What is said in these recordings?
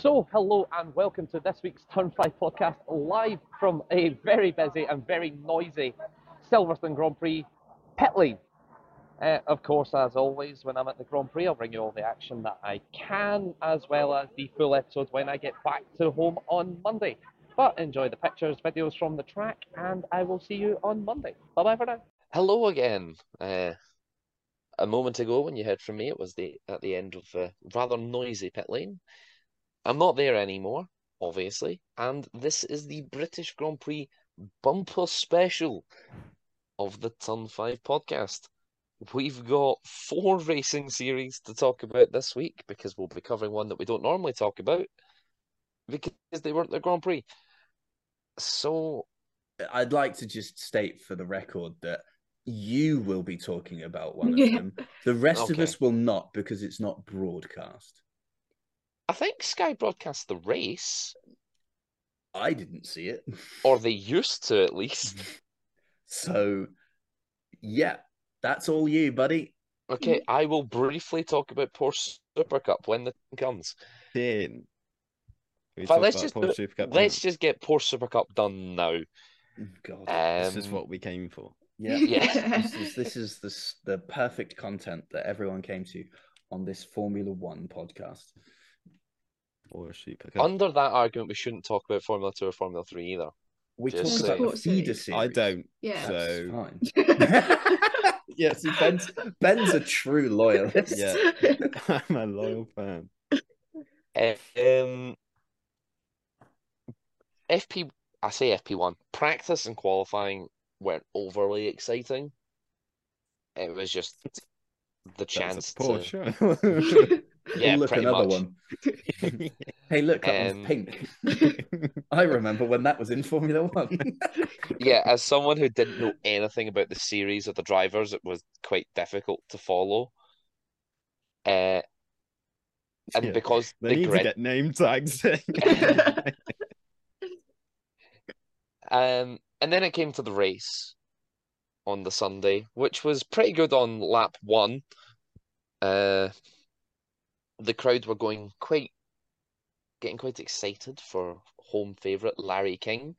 So, hello and welcome to this week's Turn 5 podcast, live from a very busy and very noisy Silverstone Grand Prix pit lane. Uh, of course, as always, when I'm at the Grand Prix, I'll bring you all the action that I can, as well as the full episode when I get back to home on Monday. But enjoy the pictures, videos from the track, and I will see you on Monday. Bye bye for now. Hello again. Uh, a moment ago, when you heard from me, it was the at the end of a rather noisy pit lane. I'm not there anymore, obviously, and this is the British Grand Prix bumper special of the Turn 5 podcast. We've got four racing series to talk about this week because we'll be covering one that we don't normally talk about because they weren't the Grand Prix. So, I'd like to just state for the record that you will be talking about one of Yeah. them. The rest of us will not because it's not broadcast. I think Sky broadcast the race, I didn't see it. or they used to at least. So, yeah, that's all you, buddy. Okay, I will briefly talk about Porsche Super Cup when the time comes. Then we Fine, talk let's just Porsche do Super Cup Let's now? just get Porsche Super Cup done now. God. This is Um, what we came for. yeah. yeah. this is this is the the perfect content that everyone came to on this Formula One podcast. Porsche Super Cup. Under that argument, we shouldn't talk about Formula Two or Formula Three either. We Just talked about the feeder series. series. I don't. Yeah. That's So- fine. yeah, see, Ben's, Ben's a true loyalist. Yeah. I'm a loyal fan. Um, FP, I say FP one. Practice and qualifying weren't overly exciting. It was just the chance That's a to. Yeah, look, another much. one. Hey, look, that Um, one's pink. I remember when that was in Formula One. Yeah, as someone who didn't know anything about the series or the drivers, it was quite difficult to follow. Uh, and Yeah, because They the need grid, to get name tags. um, and then it came to the race on the Sunday, which was pretty good on lap one. Uh, the crowd were going quite, getting quite excited for home favourite Harry King.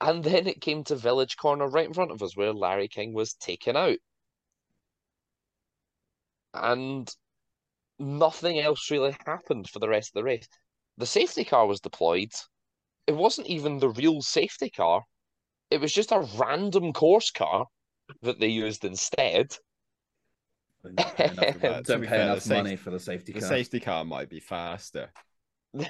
And then it came to Village Corner right in front of us where Harry King was taken out. And nothing else really happened for the rest of the race. The safety car was deployed. It wasn't even the real safety car. It was just a random course car that they used instead. Don't pay enough, to pay fair, enough the safe- money for the safety car. the safety car might be faster.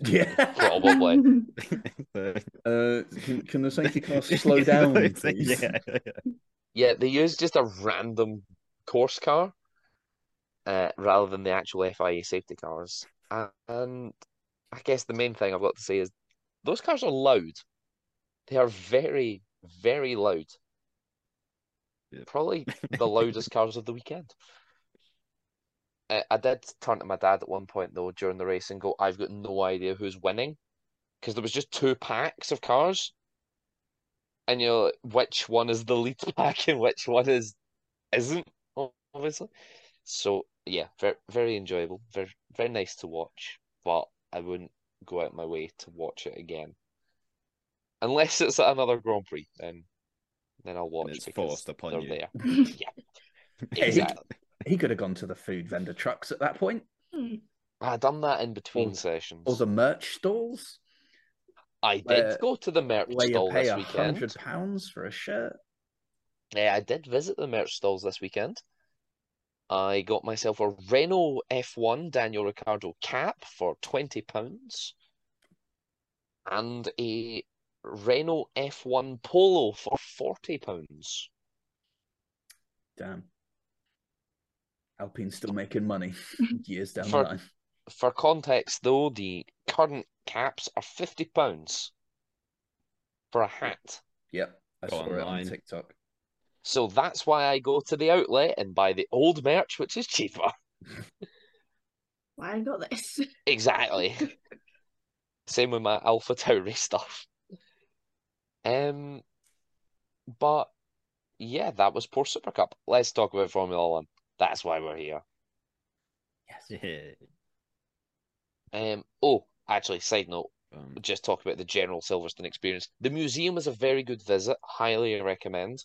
Yeah. Probably. Uh, can, can the safety car slow down, please? Yeah, yeah, yeah. Yeah, they use just a random course car uh, rather than the actual FIA safety cars. And I guess the main thing I've got to say is those cars are loud. They are very, very loud. Yeah. Probably the loudest cars of the weekend. Uh, I did turn to my dad at one point though during the race and go, I've got no idea who's winning because there was just two packs of cars, and you know which one is the lead pack and which one is isn't obviously. So yeah, very very enjoyable, very very nice to watch, but I wouldn't go out my way to watch it again unless it's at another Grand Prix. Then then I'll watch it's forced upon you. there. Yeah, Hey, exactly. He could have gone to the food vendor trucks at that point, hmm. I done that in between Or- sessions. or the merch stalls, I did go to the merch where you stall pay this weekend. hundred pounds for a shirt. Yeah, I did visit the merch stalls this weekend. I got myself a Renault F1 Daniel Ricciardo cap for twenty pounds, and a Renault F1 Polo for forty pounds. Damn. Alpine's still making money years down For- the line. For context, though, the current caps are fifty pounds for a hat. Yep, I Go saw it on online. TikTok. So that's why I go to the outlet and buy the old merch, which is cheaper. Why I got this? Exactly. Same with my Alpha Tauri stuff. Um, but yeah, that was Porsche Super Cup. Let's talk about Formula One. That's why we're here. Yes. Um, oh, actually, side note, Um, just talk about the general Silverstone experience. The museum is a very good visit, highly recommend.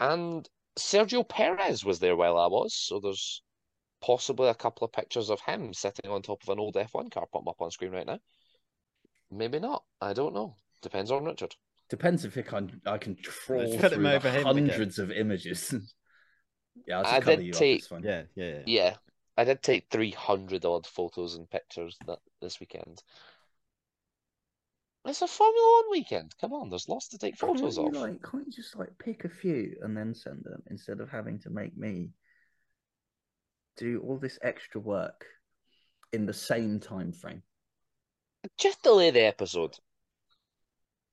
And Sergio Perez was there while I was, so there's possibly a couple of pictures of him sitting on top of an old F1 car popping up on screen right now. Maybe not. I don't know. Depends on Richard. Depends if I can I can trawl Let's him through the him hundreds of images. yeah, I'll just I cover did you take- up yeah, yeah, yeah. Yeah, I did take 300 odd photos and pictures that this weekend. It's a Formula One weekend. Come on, there's lots to take photos of. you, like, can't you just like pick a few and then send them instead of having to make me do all this extra work in the same time frame? Just delay the episode.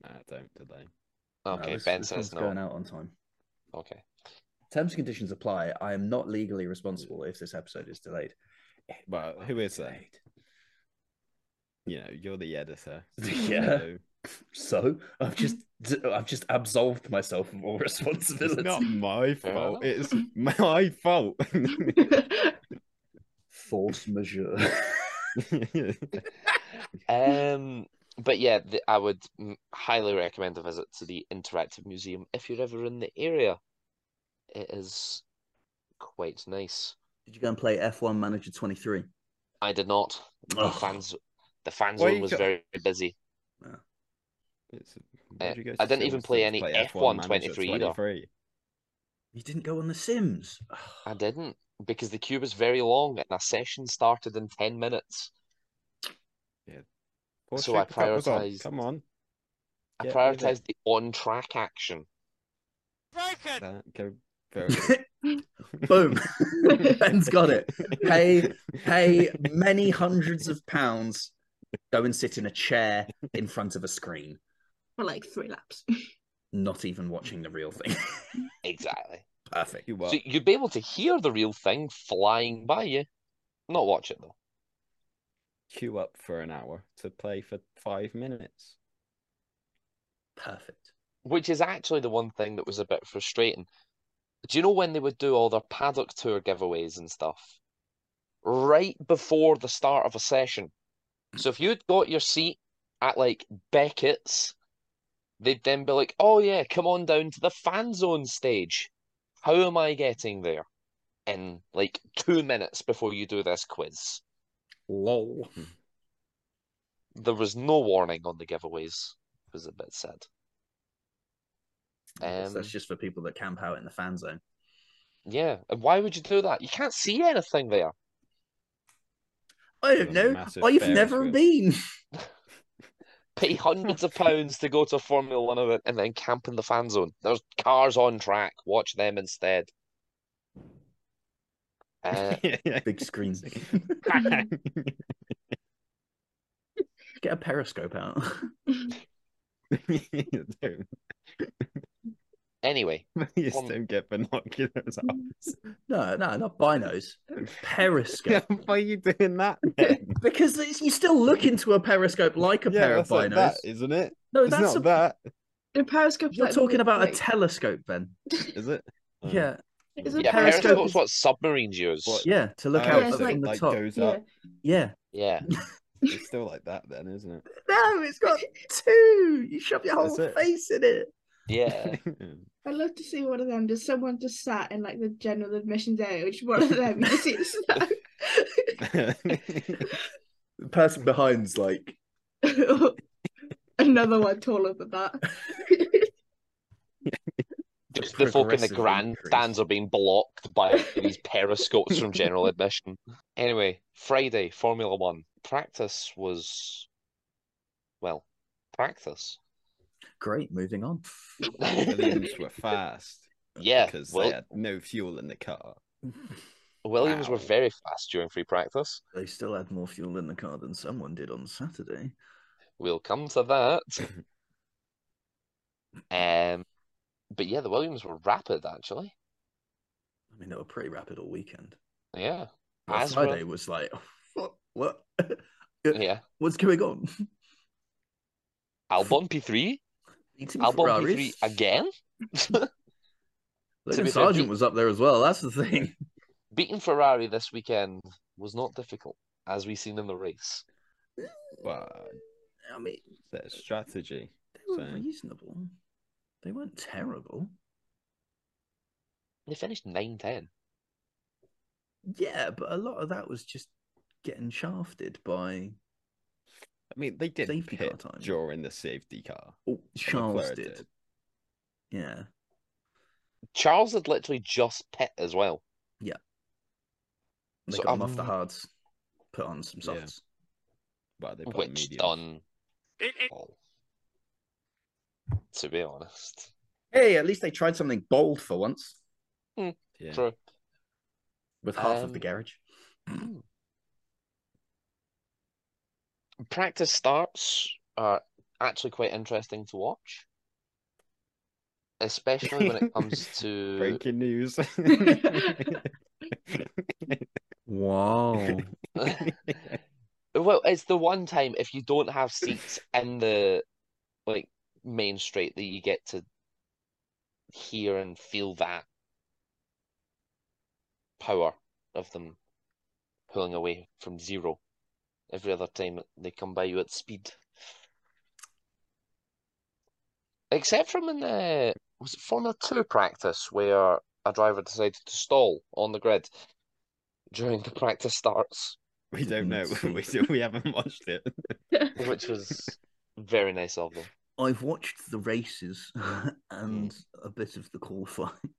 Nah, don't delay. No, Okay, this, Ben this says no. going out on time. Okay. Terms and conditions apply. I am not legally responsible if this episode is delayed. It Well, will who that? delayed. You know, you're the editor. Yeah. so So I've just I've just absolved myself of all responsibility. it's responsibility. not my fault. enough. It's my fault. Force majeure. Um, but yeah, the, I would highly recommend a visit to the Interactive Museum if you're ever in the area. It is quite nice. Did you go and play F1 Manager 23? I did not. The Ugh. fans, the fan Why zone was got- very busy. It's- Uh, where'd you go I didn't even play any to F1 Manager 23 either. 23? You didn't go on The Sims. I didn't because the queue was very long and a session started in 10 minutes. Porsche So I Super Cup was on. prioritised- Come on. I Get with prioritized the on-track action. That, go very Boom. Ben's got it. Pay pay many hundreds of pounds. Go and sit in a chair in front of a screen, For like three laps. not even watching the real thing. Exactly. Perfect. You what? So you'd be able to hear the real thing flying by you. Not watch it though. Queue up for an hour to play for five minutes. Perfect. Which is actually the one thing that was a bit frustrating. Do you know when they would do all their paddock tour giveaways and stuff? Right before the start of a session. So if you'd got your seat at like Beckett's, they'd then be like, oh yeah, come on down to the fan zone stage. How am I getting there? In like two minutes before you do this quiz. Lol. There was no warning on the giveaways. It was a bit sad. Yes, Um, That's just for people that camp out in the fan zone. Yeah, and why would you do that? You can't see anything there. I don't know. I've never wheel. been. Pay hundreds of pounds to go to a Formula One event and then camp in the fan zone. There's cars on track. Watch them instead. Uh, Big screen. Get a periscope out. don't, anyway, please Um, don't get binoculars out. no, no, not binos. Periscope. Why are you doing that then? because it's, you still look into a periscope like a yeah, pair of that's like binos. that, isn't it? no, It's that's not a, that, The periscope. you're talking about a telescope, Ben. is it? Oh. Yeah, Is a yeah, periscope periscope's is- what submarines use. What? yeah, to look Oh, out Yeah, so from it, the like top. goes Yeah. up. Yeah. Yeah, It's still like that then, isn't it? No, it's got two. You shove your whole face in it. yeah. I'd love to see one of them. Just someone just sat in like the general admissions area, which one of them you see it. The person behind's like, Another one taller than that. Just the folk in the progressive grandstands are being blocked by these periscopes from general admission. Anyway, Friday, Formula One. Practice was, well, practice. Great, moving on. Williams were fast. Yeah, because well- they had no fuel in the car. Williams were very fast during free practice. They still had more fuel in the car than someone did on Saturday. We'll come to that. Um, but yeah, the Williams were rapid actually. I mean, they were pretty rapid all weekend. Yeah, But As were- Friday was like, what? What? yeah. What's going on? Albon P3, Need Albon P3 again. Logan be fair, was up there as well. That's the thing. Beating Ferrari this weekend was not difficult, as we seen in the race. But I mean, their strategy. they were So- reasonable. They weren't terrible. They finished 9 10. Yeah, but a lot of that was just getting shafted by I mean, they did Safety car pit time. during the safety car. oh, Charles McLaren did. Yeah. Charles had literally just pit as well. Yeah. They So got them off the I'm- hards, put on some Yeah. softs. But they put which mediums. done all. To be honest. Hey, at least they tried something bold for once hmm, Yeah. True. with half of the Um, garage. Hmm. Practice starts are actually quite interesting to watch. Especially when it comes to Breaking news. Wow. Well, it's the one time if you don't have seats in the like main straight that you get to hear and feel that power of them pulling away from zero every other time they come by you at speed. Except from in the was it Formula Two practice where a driver decided to stall on the grid during the practice starts, we don't know. We, see. we haven't watched it. which was very nice of them. I've watched the races and a bit of the qualifying,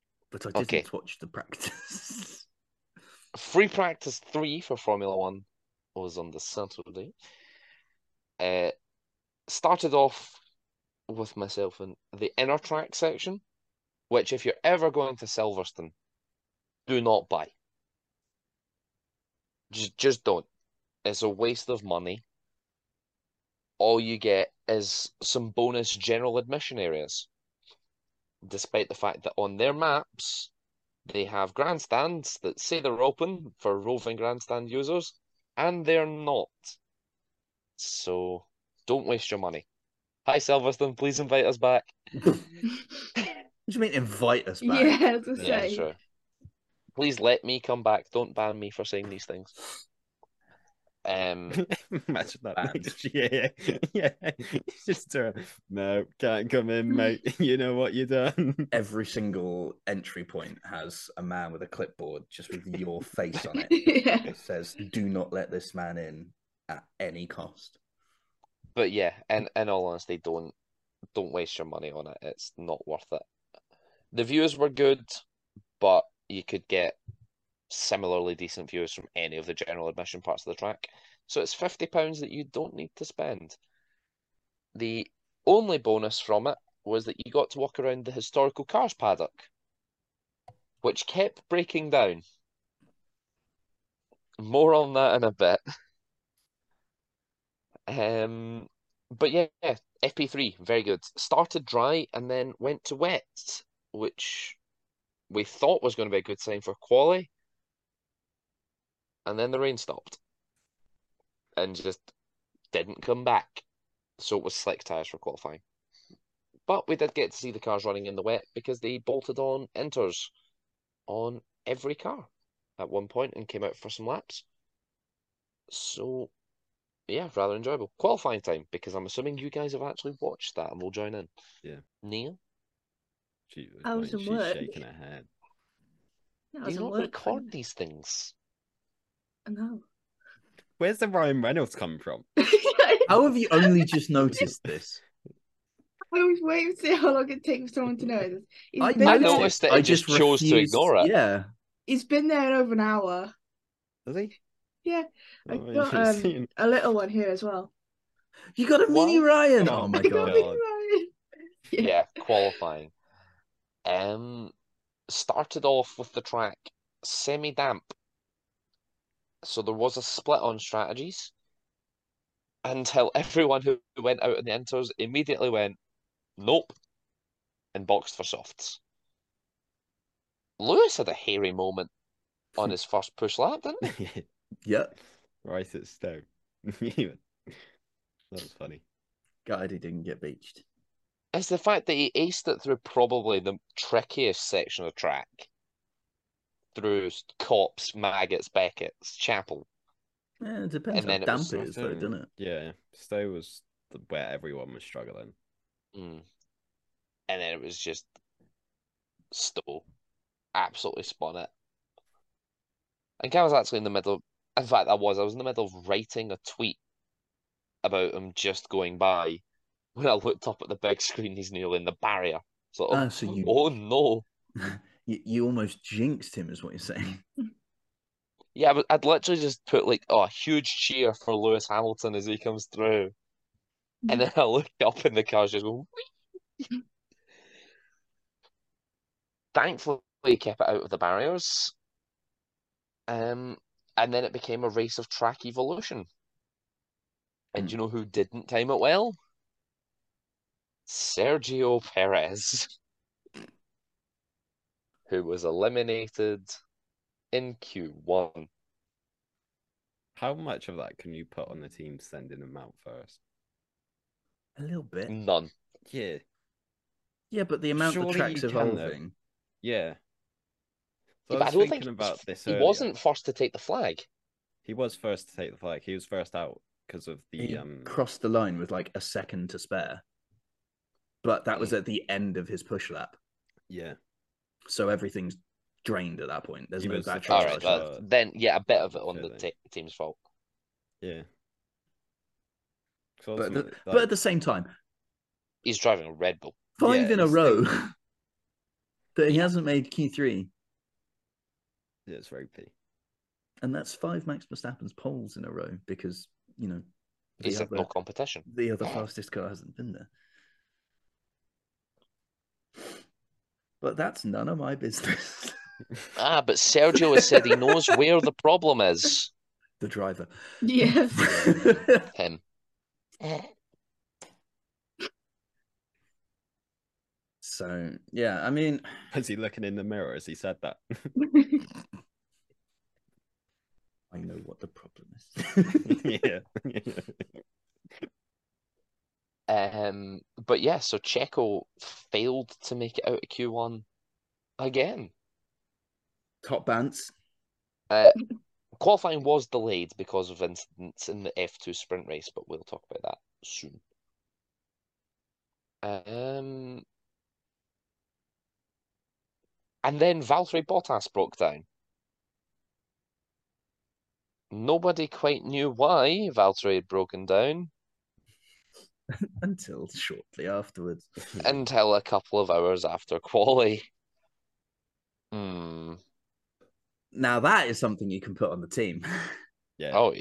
but I didn't Okay. watch the practice. Free practice three for Formula One was on the Saturday. Uh, started off with myself in the inner track section, which if you're ever going to Silverstone, do not buy. Just just don't. It's a waste of money. All you get is some bonus general admission areas. Despite the fact that on their maps they have grandstands that say they're open for roving grandstand users, and they're not. So don't waste your money. Hi Silverstone, please invite us back. what do you mean invite us back? yeah, I was gonna Yeah, sure. Please let me come back. Don't ban me for saying these things. Um, Imagine that Banned. next year. Yeah. It's Just uh, no, can't come in, mate. You know what you done. Every single entry point has a man with a clipboard just with your face on it. yeah. It says, "Do not let this man in at any cost." but yeah, and in all honesty, don't don't waste your money on it. It's not worth it. The views were good, but you could get similarly decent views from any of the general admission parts of the track. So it's fifty pounds that you don't need to spend. The only bonus from it was that you got to walk around the historical cars paddock, which kept breaking down. More on that in a bit. Um, but yeah, yeah, FP3, very good. Started dry and then went to wet, which we thought was going to be a good sign for quali. And then the rain stopped and just didn't come back. So it was slick tyres for qualifying. But we did get to see the cars running in the wet because they bolted on inters on every car at one point and came out for some laps. So yeah, rather enjoyable. Qualifying time, because I'm assuming you guys have actually watched that and will join in. Yeah. Neil, She was, I was like, in she's work. shaking her head. That do was you a not work record thing. these things? I know. Where's the Ryan Reynolds come from? How have you only just noticed this? I was waiting to see how long it takes for someone to know this. He's I been I there- noticed that I it just chose to refused- ignore it. Yeah, He's been there in over an hour. Does he? Yeah, I Oh, got um, seen- a little one here as well. you got a mini What? Ryan. Oh Oh my I got god! a mini God. Ryan. Yeah. Yeah, qualifying. Um, started off with the track semi-damp. So there was a split on strategies until everyone who went out in the inters immediately went, nope, and boxed for softs. Lewis had a hairy moment on his first push lap, didn't he? Yep, right at Stowe. that was funny. gutted he didn't get beached. It's the fact that he aced it through probably the trickiest section of the track. Through Copse, Maggots, Beckett's, Chapel. Yeah, it depends And how then it damp was it is, though, doesn't it? Yeah, Stowe was the, where everyone was struggling. Mm. And then it was just Stowe. Absolutely spun it. And I was actually in the middle. In fact, I was. I was in the middle of writing a tweet about him just going by when I looked up at the big screen. He's nearly in the barrier. So, Ah, so you- oh no. You, you almost jinxed him, is what you're saying. Yeah, but I'd literally just put like, oh, a huge cheer for Lewis Hamilton as he comes through. And then I look up and the car's just going. Thankfully, he kept it out of the barriers. Um, and then it became a race of track evolution. And Hmm. you know who didn't time it well? Sergio Perez, who was eliminated in Q1. How much of that can you put on the team sending them out first? A little bit. None. Yeah, Yeah, but the amount Surely the track's you can, though. evolving. yeah. Yeah, I but I was don't thinking think about this. he earlier. wasn't first to take the flag. He was first to take the flag. He was first out because of the He um. crossed the line with like a second to spare. But that was at the end of his push lap. Yeah, So everything's drained at that point. There's He no was the battery All right, charge left. that, then yeah, a bit of it on the feeling. te team's fault. Yeah. But, at the- ultimately, but at the same time, He's driving a Red Bull. five Yeah, in a row still- that he hasn't made Q3. yeah, it's ropey. And that's five Max Verstappen's poles in a row because, you know, the He's had other, no competition. the other fastest car hasn't been there. But that's none of my business. Ah, but Sergio has said he knows where the problem is. the driver. Yeah. Him. so, yeah, I mean, Was he looking in the mirror as he said that? I know what the problem is. yeah. Um, but yeah, so Checo failed to make it out of Q1 again. Top Bants. Uh, qualifying was delayed because of incidents in the F2 sprint race, but we'll talk about that soon. Um, and then Valtteri Bottas broke down. Nobody quite knew why Valtteri had broken down until shortly afterwards. until a couple of hours after quali. Hmm. Now that is something you can put on the team. Yeah. Oh,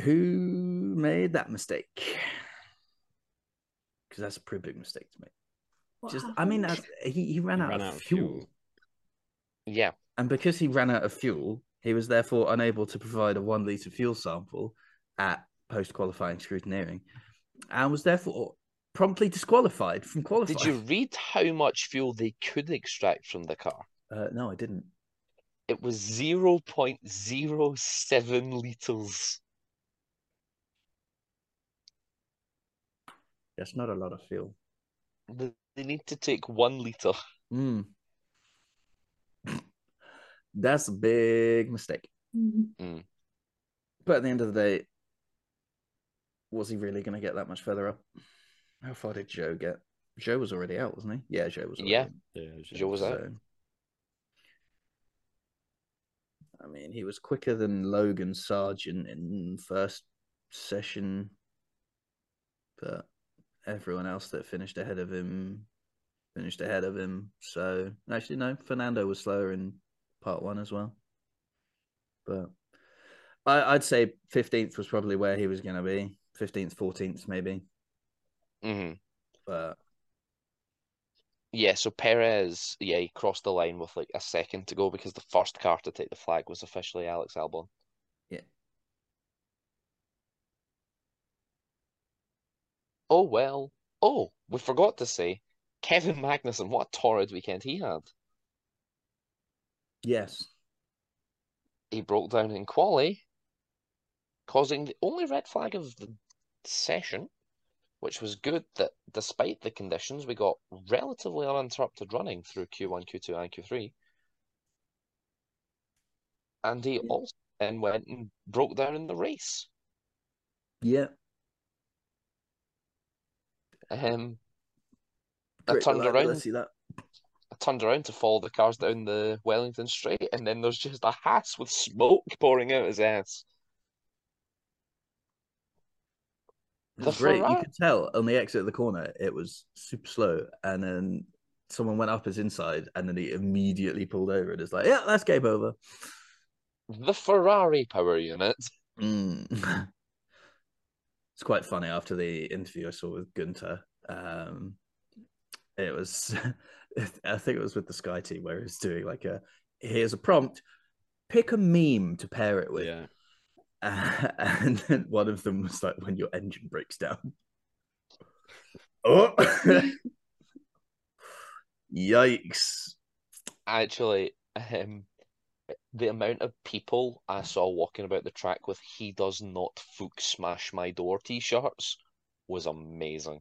Who made that mistake? Because that's a pretty big mistake to make. What Just, I mean, happened? he, he ran, He out, ran of out of fuel. fuel. yeah. And because he ran out of fuel, he was therefore unable to provide a one litre fuel sample at post qualifying scrutineering and was therefore promptly disqualified from qualifying. Did you read how much fuel they could extract from the car? Uh, no, I didn't. It was 0.07 litres. That's not a lot of fuel. They they need to take one litre. Mm. That's a big mistake. Mhm. But at the end of the day, was he really going to get that much further up? How far did Joe get? Joe was already out, wasn't he? Yeah, Joe was. Already Yeah. out. Yeah, it was Joe was out. So, I mean, he was quicker than Logan Sargeant in first session, but everyone else that finished ahead of him finished ahead of him. So actually, no, Fernando was slower in part one as well. But I'd say fifteenth was probably where he was going to be. Fifteenth, fourteenth, maybe. hmm But Yeah, so Perez, yeah, he crossed the line with like a second to go because the first car to take the flag was officially Alex Albon. Yeah. Oh well. Oh, we forgot to say, Kevin Magnussen, what a torrid weekend he had. yes, He broke down in quali, causing the only red flag of the session, which was good that despite the conditions, we got relatively uninterrupted running through Q1, Q2, and Q3. and he also then went and broke down in the race. Yeah. Um, I Great turned delight I around. see that. I turned around to follow the cars down the Wellington Straight, and then there's just a Haas with smoke pouring out his ass. It was great. You Ferrari- could tell on the exit of the corner, it was super slow. And then someone went up his inside and then he immediately pulled over and it's like, yeah, that's game over. The Ferrari power unit. Mm. it's quite funny after the interview I saw with Gunter. Um, it was, I think it was with the Sky team where he was doing like a here's a prompt, pick a meme to pair it with. Yeah. Uh, and then one of them was like when your engine breaks down. Oh, yikes! Actually, um, the amount of people I saw walking about the track with "He does not Fuchs smash my door" t-shirts was amazing.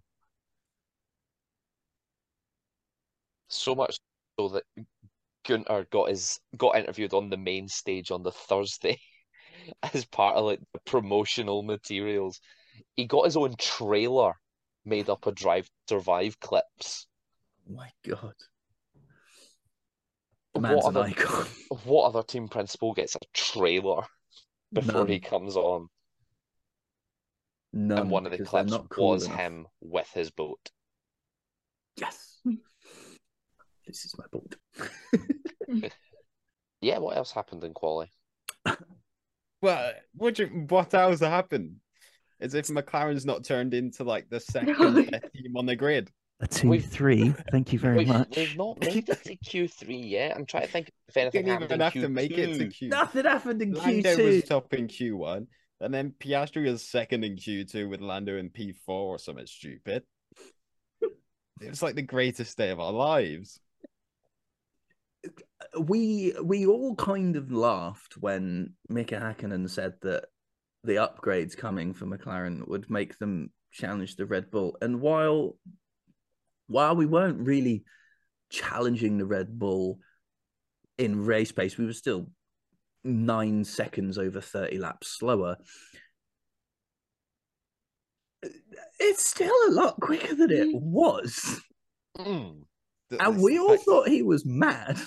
So much so that Gunter got his got interviewed on the main stage on the Thursday as part of like the promotional materials. He got his own trailer made up of Drive Survive clips. Oh my god, man's What other, icon. what other team principal gets a trailer before he comes on? None, and one of the clips not cool was enough. him with his boat. Yes, this is my boat. Yeah, what else happened in quali? Well, what do you, what else happened? As if McLaren's not turned into like the second best team on the grid. A two We've- three. Thank you very We've, much. we've not made it to Q3 yet. I'm trying to think if anything Didn't happened even in have to make it to Q2. Q. Nothing happened in Q Lando two. was top in Q1, and then Piastri was second in Q2 with Lando in P4 or something stupid. It was like the greatest day of our lives. We we all kind of laughed when Mika Hakkinen said that the upgrades coming for McLaren would make them challenge the Red Bull. And while while we weren't really challenging the Red Bull in race pace, we were still nine seconds over 30 laps slower. It's still a lot quicker than it was. Mm. The- And we all fact- thought he was mad.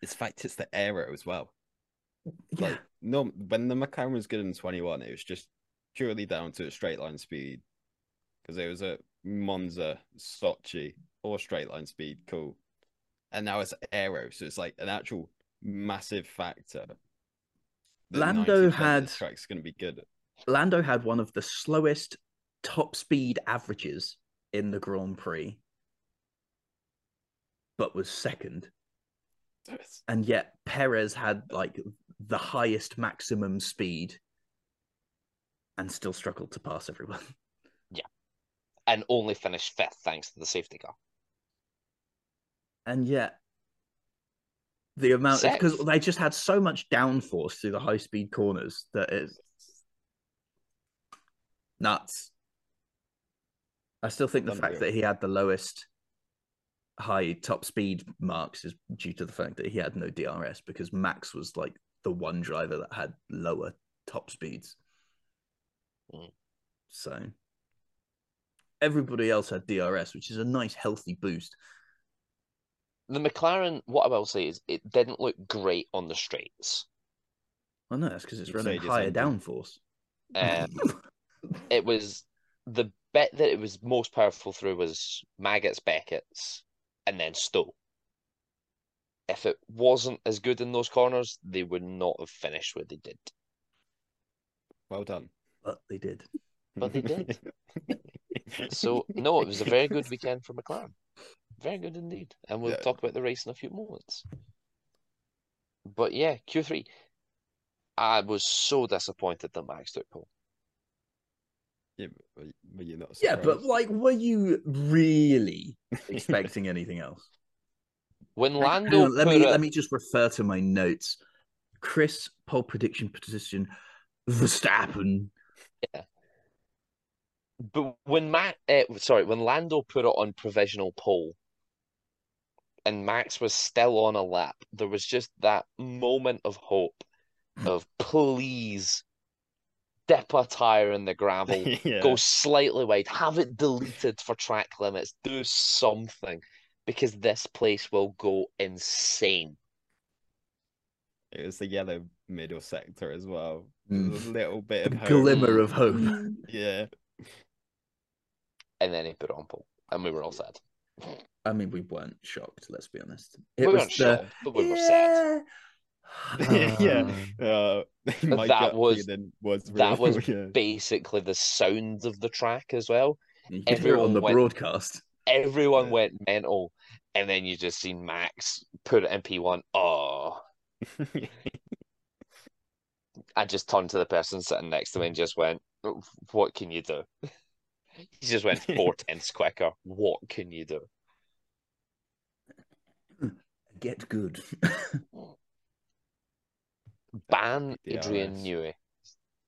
It's fact it's the aero as well. Yeah. Like no, when the McLaren was good in 21, it was just purely down to a straight line speed because it was a Monza, Sochi, or straight line speed. Cool. And now it's aero, so it's like an actual massive factor. Lando had- track's going to be good. Lando had one of the slowest top speed averages in the Grand Prix, but was second. And yet Perez had like the highest maximum speed and still struggled to pass everyone. Yeah. And only finished fifth thanks to the safety car. And yet the amount because they just had so much downforce through the high speed corners that it's nuts. I still think the fact that he had the lowest high top speed marks is due to the fact that he had no DRS because Max was like the one driver that had lower top speeds. Mm. So everybody else had DRS, which is a nice healthy boost. The McLaren, what I will say is, it didn't look great on the straights. I know that's because it's running higher downforce. Um, it was the bit that it was most powerful through was Maggots, Beckett's, and then Stowe. If it wasn't as good in those corners, they would not have finished where they did. Well done. but they did. But they did. So no, it was a very good weekend for McLaren. Very good indeed. And we'll Yeah. talk about the race in a few moments. But yeah, Q3. I was so disappointed that Max took pole. Yeah, but were you- were you not Yeah, but like, were you really expecting anything else? When Lando on, let me it- let me just refer to my notes. Chris pole prediction position Verstappen. Yeah. But when Matt, uh, sorry, when Lando put it on provisional pole, and Max was still on a lap, there was just that moment of hope of please dip a tire in the gravel, yeah. go slightly wide, have it deleted for track limits, do something because this place will go insane. It was the yellow middle sector as well. Mm. A little bit A of hope. glimmer of hope. Mm. Yeah. And then he put on pole, and we were all sad. I mean, we weren't shocked. Let's be honest. we It was weren't the shocked, but we were sad. yeah. Uh, Uh, my That gut was- feeling was that was yeah. basically the sound of the track as well. you could hear it on Everyone the went- broadcast. Everyone Yeah. went mental, and then you just seen Max put it in P1. Oh, I just turned to the person sitting next to me and just went, "What can you do?" He just went four tenths quicker. What can you do? Get good. Ban DRS. Adrian Newey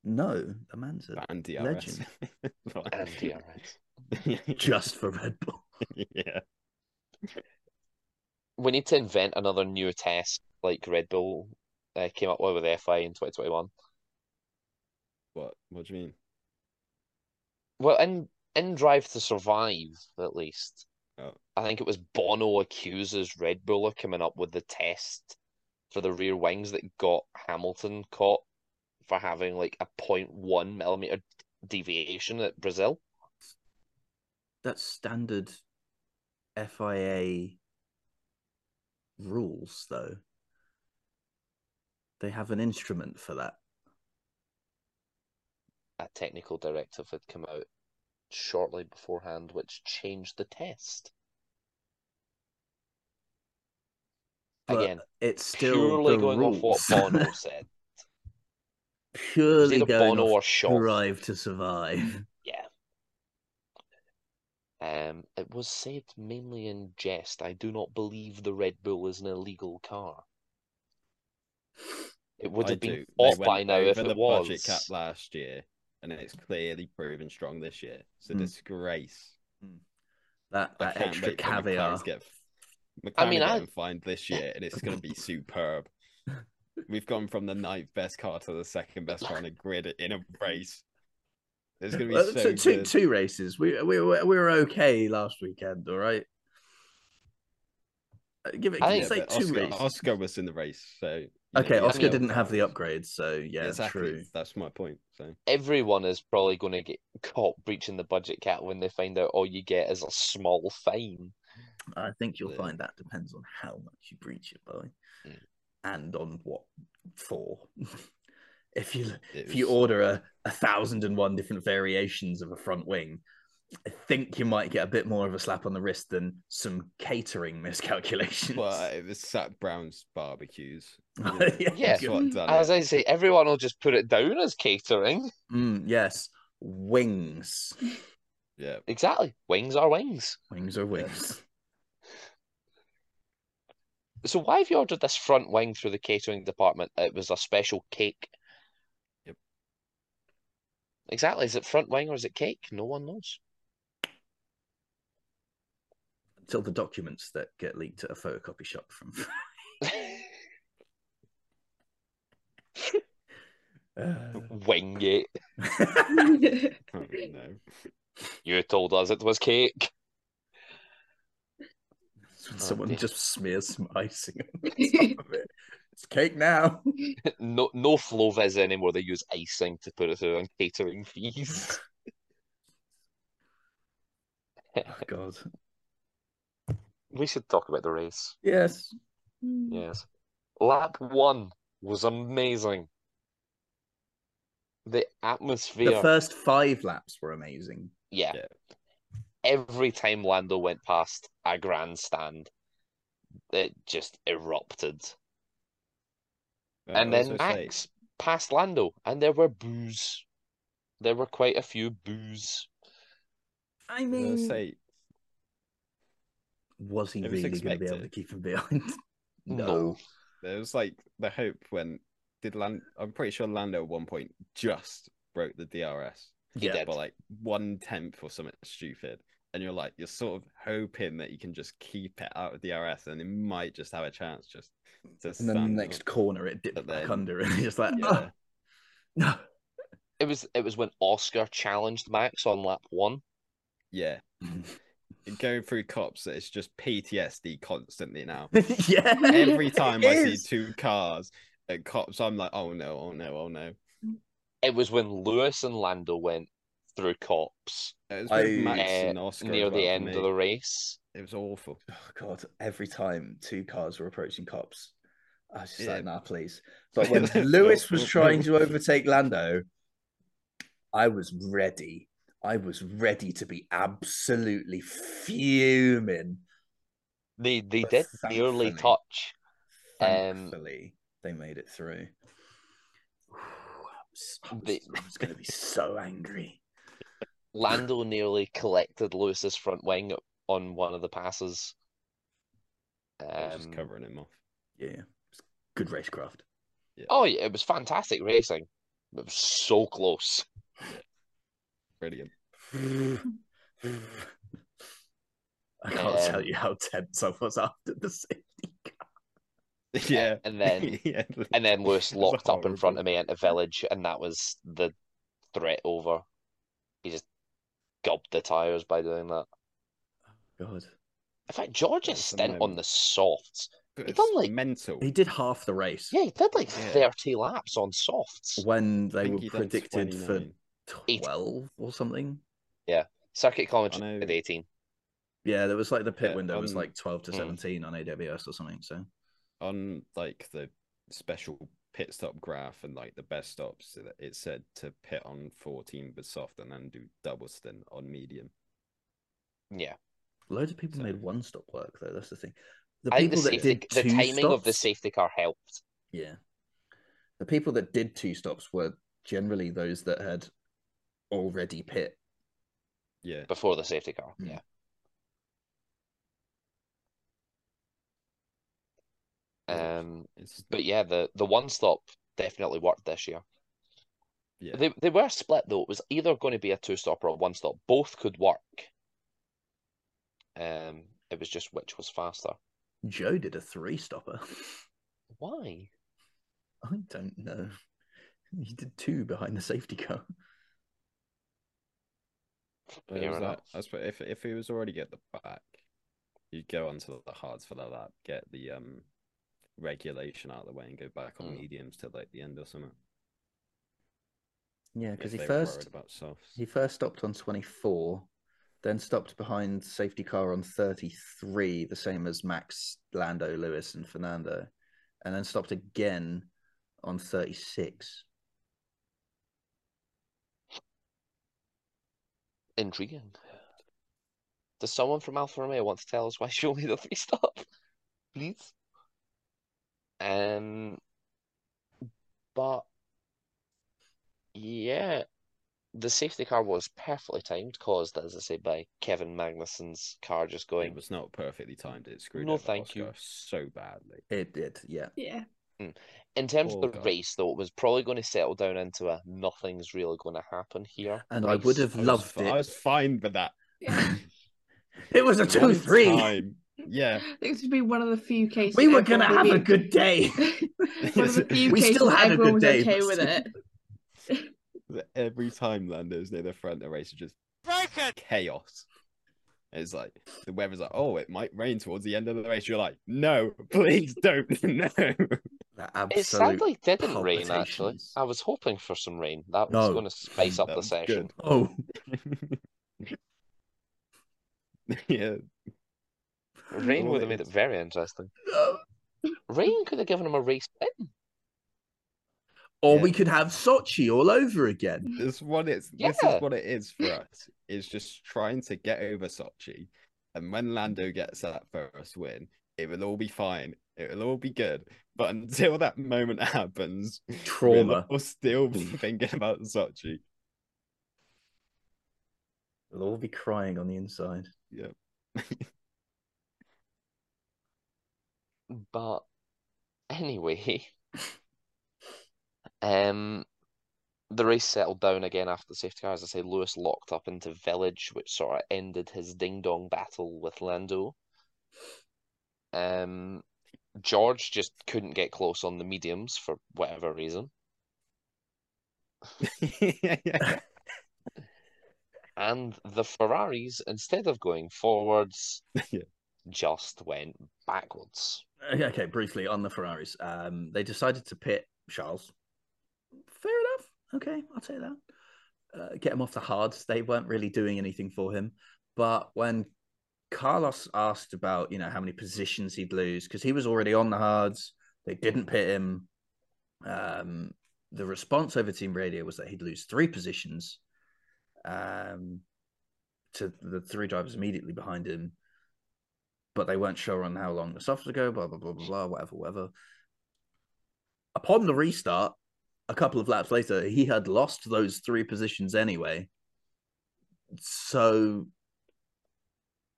no, the man's a and DRS. legend. and DRS. just for Red Bull. yeah. We need to invent another new test like Red Bull uh, came up with with FI in 2021. What? What do you mean? Well, in in Drive to Survive, at least, Oh. I think it was Bono accuses Red Bull of coming up with the test for the rear wings that got Hamilton caught for having like a 0.1 millimeter deviation at Brazil. That's standard FIA rules, though. They have an instrument for that. A technical directive had come out shortly beforehand, which changed the test. But Again, it's still purely the going rules. off what Bono said. Purely going Bono off or Shaw. Drive to Survive. Yeah. Um, it was said mainly in jest. I do not believe the Red Bull is an illegal car. It would I have been do. Off by now if it the was. budget cap last year, and it's clearly proven strong this year. It's a Hmm. disgrace. That that extra caviar. Get McLaren I mean, get I- him fined this year, and it's going to be superb. We've gone from the ninth best car to the second best car on the grid in a race. It's going to be so two, two, good. two races. We we were- we were okay last weekend. All right. Uh, Give it. I Can think- you say but two Oscar, races? Oscar was in the race, so Okay, know, Oscar mean- didn't have the upgrades, so yeah, exactly. true. That's my point. So Everyone is probably going to get caught breaching the budget cap when they find out all you get is a small fine. I think you'll Yeah. find that depends on how much you breach it by, Mm. and on what for. if you it if you order a, a thousand and one different variations of a front wing, I think you might get a bit more of a slap on the wrist than some catering miscalculations. well, it was Zak Brown's barbecues. you know, Yeah. Yeah. that's what done As. I say, everyone will just put it down as catering. Mm, yes, wings. Yeah, Exactly. Wings are wings. Wings are wings. So why have you ordered this front wing through the catering department? It was a special cake. Yep. Exactly. Is it front wing or is it cake? No one knows. Until the documents that get leaked at a photocopy shop from. Uh, Wingate. oh, no. You told us it was cake. When Oh, someone dear. just smears some icing on top of it. It's cake now. No, no Floviz anymore. They use icing to put it through on catering fees. Oh, God. we should talk about the race. Yes. Yes. Lap one was amazing. The atmosphere. The first five laps were amazing. Yeah. Yeah. Every time Lando went past a grandstand, it just erupted. I and then also say- Max passed Lando, and there were boos. There were quite a few boos. I I mean, gonna say was he was really going to be able to keep him behind? No. there was like the hope when did Land. I'm pretty sure Lando at one point just broke the DRS He Yeah. did. by like one tenth or something stupid, and you're like you're sort of hoping that you can just keep it out of the RS, and it might just have a chance just to And then the next up. corner, it dipped But back then- under, and it's like, Yeah. "Oh, no. It was it was when Oscar challenged Max on lap one. Yeah. Going through Copse, it's just PTSD constantly now. yeah. Every time it I see two cars at Copse, I'm like, oh no, oh no, oh no. It was when Lewis and Lando went through Copse It was I- Max uh, near the end me. of the race. It was awful. Oh god! Every time two cars were approaching Copse, I was just Yeah. like, "Nah, please." But when Lewis was trying to overtake Lando, I was ready. I was ready to be absolutely fuming. They they But did nearly thankfully- touch. Um, Thankfully, they made it through. I was, I was, I was going to be so angry. Lando nearly collected Lewis's front wing on one of the passes. I was just Um, covering him off. Yeah, good racecraft. oh yeah, it was fantastic racing. It was so close. Brilliant. I can't tell Um, you how tense I was after the safety car. Yeah. and then- yeah, And then Lewis locked up in front of me into village, and that was the threat over. He gobbed the tires by doing that. God, In fact, George's That's the stint on the softs. But He it's done, like- mental. he did half the race Yeah, he did like Yeah. 30 laps on softs. when they were predicted for 29. Eight. twelve or something. Yeah, circuit kilometers I know. at 18. Yeah, there was like the pit Yeah, window was like twelve to Mm. seventeen on AWS or something. So on like the special pit stop graph and like the best stops, it- it said to pit on 14 but soft and then do double stint on medium. Yeah. loads of people So- made one stop work though. That's the thing. The I think the, people that safety, did the two timing of the safety car helped. Yeah. The people that did two stops were generally those that had already pit. Yeah. before the safety car. Mm. Yeah. Um, but yeah, the the one stop definitely worked this year. yeah. They they were split though. It was either going to be a two stop or a one stop. Both could work. Um, it was just which was faster. Zhou did a three stopper. Why? I don't know. He did two behind the safety car. But Fair was enough. that, I suppose if if he was already at the back, you'd go onto the hards for the lap, get the um regulation out of the way, and go back on Mm. mediums till like the end or something. Yeah, because he they were worried first about softs. he first stopped on twenty four, then stopped behind safety car on thirty three, the same as Max, Lando, Lewis, and Fernando, and then stopped again on thirty six. Intriguing. Does someone from Alfa Romeo want to tell us why she only did a three stop? Please. Um, but yeah, the safety car was perfectly timed, caused, as I say, by Kevin Magnussen's car just going. It was not perfectly timed. It screwed No, over thank you. Oscar so badly. It did, yeah. Yeah. In terms Oh, of the God. race, though, it was probably going to settle down into a nothing's really going to happen here. And I would race. have I was, loved it. I was fine with that. Yeah. It was a One two three. time. Yeah. I think this would be one of the few cases. We were gonna would have a good day. one of the few We cases still had a everyone good was day, okay with it. Every time Lando's near the front, the race is just chaos. It's like the weather's like, oh, it might rain towards the end of the race. You're like, no, please don't. No. It sadly didn't rain, actually. I was hoping for some rain. That was No. going to spice up That the was session. good. Oh, yeah. Rain would have made it very interesting. no. Rain could have given him a race win. Or Yeah. we could have Sochi all over again. This what it's this is what it is for us. Is just trying to get over Sochi. And when Lando gets that first win, it will all be fine. It will all be good. But until that moment happens, Trauma. we'll still be thinking about Sochi. We'll all be crying on the inside. Yeah. But anyway, um, the race settled down again after the safety car. As I say, Lewis locked up into Village, which sort of ended his ding dong battle with Lando. Um, George just couldn't get close on the mediums for whatever reason. yeah, yeah. And the Ferraris, instead of going forwards, Yeah. Just went backwards. Okay, okay, briefly on the Ferraris. Um, they decided to pit Charles. Fair enough. Okay, I'll take that. Uh, get him off the hards. They weren't really doing anything for him. But when Carlos asked about, you know, how many positions he'd lose, because he was already on the hards, they didn't pit him. Um, the response over team radio was that he'd lose three positions um, to the three drivers immediately behind him but they weren't sure on how long the softs would go, blah, blah, blah, blah, blah, whatever, whatever. Upon the restart, a couple of laps later, he had lost those three positions anyway. So,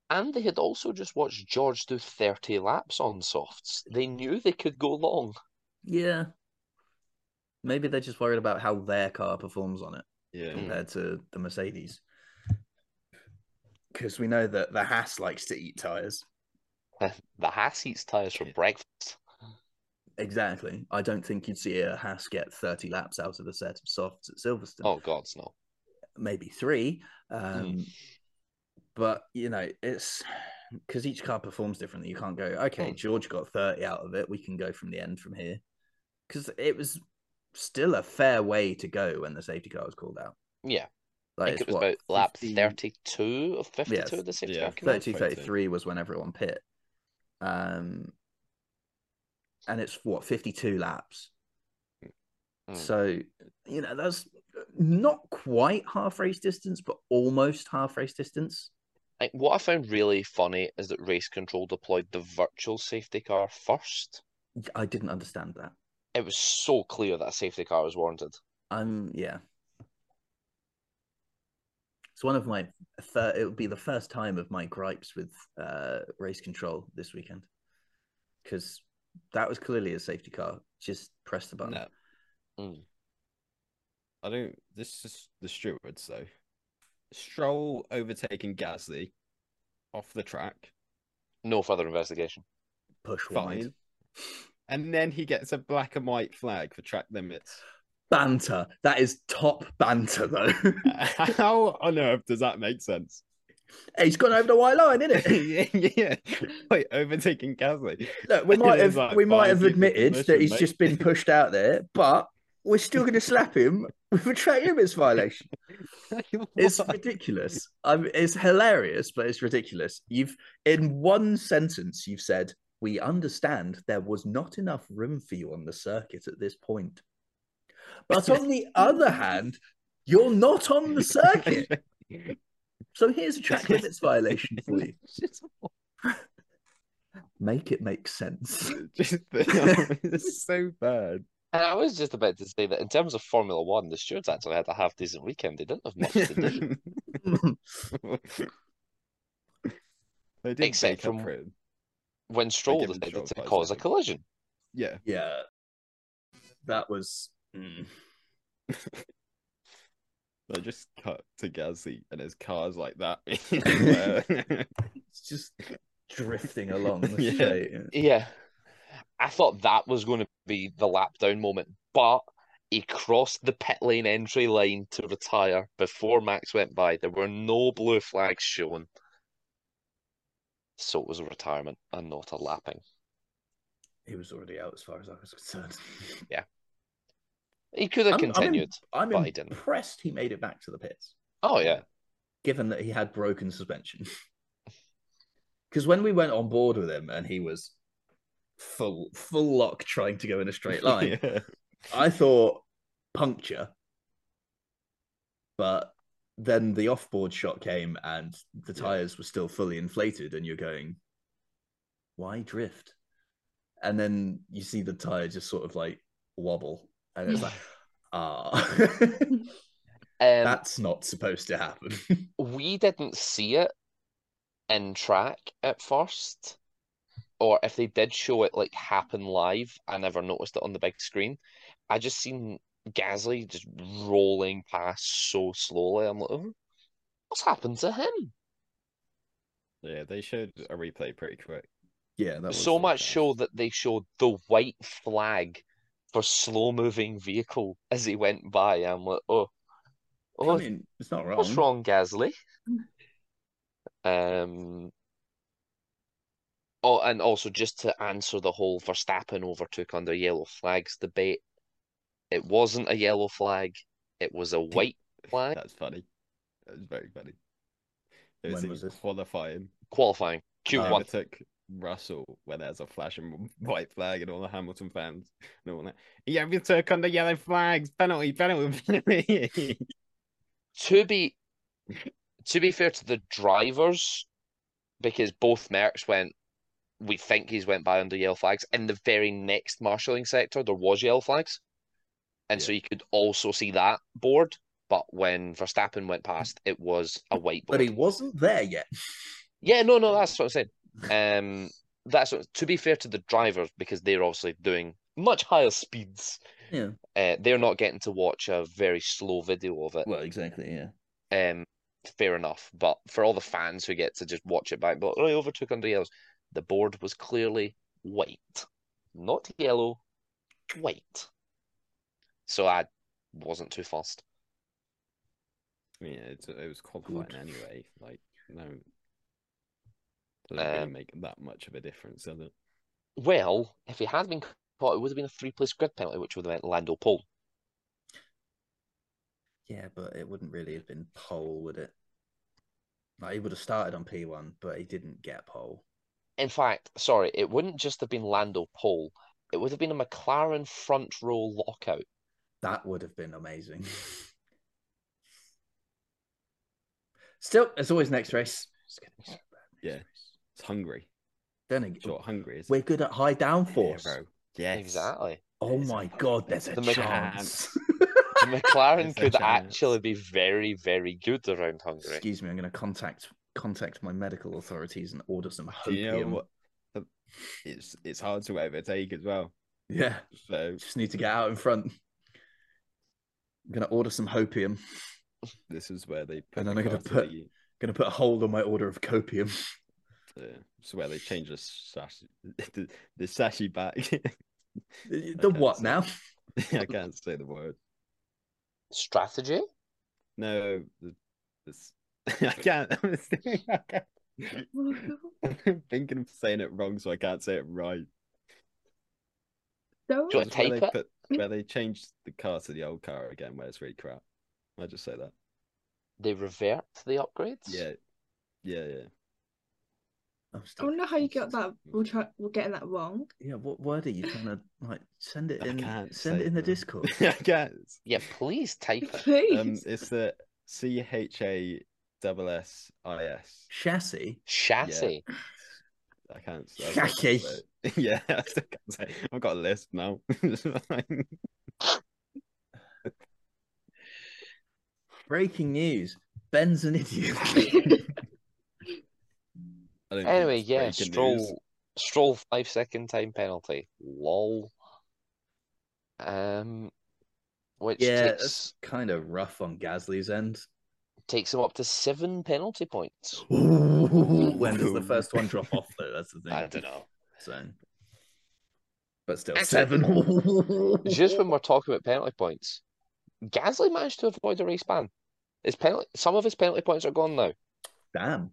And they had also just watched George do 30 laps on softs. They knew they could go long. yeah. Maybe they're just worried about how their car performs on it Yeah. compared to the Mercedes. Because we know that the Haas likes to eat tyres. The Haas eats tyres for breakfast. Exactly. I don't think you'd see a Haas get 30 laps out of a set of softs at Silverstone. Oh, gods, no. maybe three. Um, But you know, it's because each car performs differently. You can't go, okay, Mm. George got 30 out of it. We can go from the end from here. Because it was still a fair way to go when the safety car was called out. Yeah, I Like, think it was what, about lap 32 of 52 Yes. the safety Yeah, car came 32, 33 was when everyone pit. Um, and it's what, 52 laps. Mm. So, you know, that's not quite half race distance, but almost half race distance. What I found really funny is that Race Control deployed the virtual safety car first. I didn't understand that. It was so clear that a safety car was warranted. I'm yeah. It's one of my third. It would be the first time of my gripes with uh, race control this weekend because that was clearly a safety car. Just press the button. No, Mm. I don't. This is the stewards though. Stroll overtaking Gasly off the track. No further investigation. Push Fine. And then he gets a black and white flag for track limits. Banter. That is top banter though. How on earth does that make sense? hey, he's gone over the white line, isn't it? yeah, yeah. Wait, overtaking Gasly. Look, we might have like we might have admitted that he's mate. just been pushed out there, but we're still going to slap him with a track limits violation. It's ridiculous. I'm, it's hilarious, but it's ridiculous. You've in one sentence you've said we understand there was not enough room for you on the circuit at this point. But on the other hand, you're not on the circuit. So here's a track limits violation for you. Make it make sense. Just- it's so bad. And I was just about to say that in terms of Formula One, the stewards actually had a half decent weekend. They didn't have much to do. they did Except make from- it. when Stroll given decided to cause a collision. Yeah. yeah. That was mm. They just cut to Gasly and his car's like that. it's just drifting along the Yeah. straight. Yeah. I thought that was going to be the lap down moment, but he crossed the pit lane entry line to retire before Max went by. There were no blue flags shown. So it was a retirement and not a lapping. He was already out as far as I was concerned. He could have I'm- I'm in- continued. I'm he didn't. impressed he made it back to the pits, Oh, yeah. given that he had broken suspension. Because when we went on board with him and he was full full lock trying to go in a straight line, Yeah. I thought puncture. But then the off-board shot came and the Yeah. tires were still fully inflated, and you're going, why drift? And then you see the tire just sort of like wobble, and it's like, ah, Um, that's not supposed to happen. we didn't see it in track at first, or if they did show it like happen live, I never noticed it on the big screen. I just seen Gasly just rolling past so slowly. I'm like, "Oh, what's happened to him? Yeah, they showed a replay pretty quick. Yeah, that was so much fast. so that they showed the white flag for slow moving vehicle as he went by. I'm like, oh, oh, I mean, it's not wrong. what's wrong, Gasly? Um. Oh, and also just to answer the whole Verstappen overtook under yellow flags debate, it wasn't a yellow flag; it was a white flag. That's funny. That was very funny. It When was this? qualifying. Qualifying Q1. overtook Russell where there's a flashing white flag and all the Hamilton fans and all that. He overtook under yellow flags. Penalty, penalty, penalty. to be to be fair to the drivers, because both Mercs went, we think he's went by under yellow flags. In the very next marshalling sector, there was yellow flags, and so Yeah. you could also see that board. But when Verstappen went past, it was a white board. But he wasn't there yet. Yeah, no, no, that's what I'm saying. Um, that's what, to be fair to the drivers because they're obviously doing much higher speeds. Yeah. Uh, they're not getting to watch a very slow video of it. Well, exactly. Yeah. Um, fair enough. But for all the fans who get to just watch it back, but oh, he overtook under yellows, the board was clearly white, not yellow, white. So I wasn't too fussed. I mean, it's, it was qualifying Good. anyway. Like, no. Doesn't Um, make that much of a difference, does it? Well, if he had been caught, it would have been a three-place grid penalty, which would have meant Lando pole. Yeah, but it wouldn't really have been pole, would it? Like, he would have started on P1, but he didn't get pole. In fact, sorry, it wouldn't just have been Lando pole. It would have been a McLaren front row lockout. That would have been amazing. Still, it's always next race. It's gonna be so bad next Yeah. Race. It's Hungary. Then again, Short hungry is we're good at high Yeah, downforce. bro. Yes. Exactly. oh It's my a- god, there's a The Mc- chance. The McLaren It's could actually be very, very good around Hungary. Excuse me, I'm going to contact contact my medical authorities and order some Do you know hopium. what? It's it's hard to overtake as well. Yeah, So just need to get out in front. I'm going to order some hopium. this is where they put And then the I'm gonna car to put- Going to put a hold on my order of copium. This where they change the sash the, the sashi back. The can't what say. now? I can't say the word. Strategy? No, the, this I can't. I can't. I'm thinking of saying it wrong, so I can't say it right. Don't. Do you want where tape they it? put where they changed the car to the old car again, where it's really crap. I just say that. They revert the upgrades? Yeah, yeah, yeah. I'm I still wonder how you got that. We're try. We're getting that wrong. Yeah, what word are you trying to like? Send it I in. can't Send say it in the now. Discord. I can't. Yeah, please type it. Please. Um, it's the C H A double S I S. Chassis. Chassis. I can't. I can't Chassis. say it. Yeah, I still can't say. it. I've got a list now. Breaking news. Ben's an idiot. Anyway, yeah, Stroll news. Stroll five second time penalty. Lol. Um which yeah, takes it's kind of rough on Gasly's end. takes him up to seven penalty points. when does the first one drop off though? That's the thing. I don't know. So, but still, Actually, seven. Just when we're talking about penalty points, Gasly managed to avoid a race ban. His penalty some of his penalty points are gone now. Damn,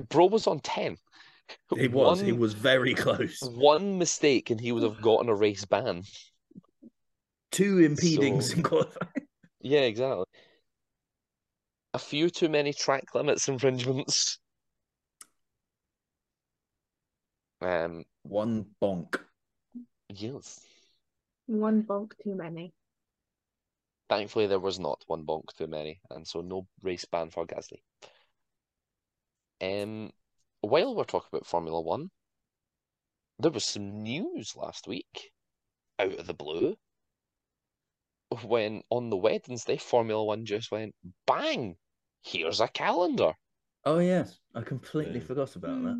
Bro was on ten. he was. He was very close. one mistake and he would have gotten a race ban. Two impedings So- in qualifying. Yeah, exactly. A few too many track limits infringements. Um, One bonk. yes. One bonk too many. Thankfully, there was not one bonk too many, and so no race ban for Gasly. Um, while we're talking about Formula One, there was some news last week out of the blue when on the Wednesday, Formula One just went bang, here's a calendar. Oh yes, I completely Yeah. forgot about that.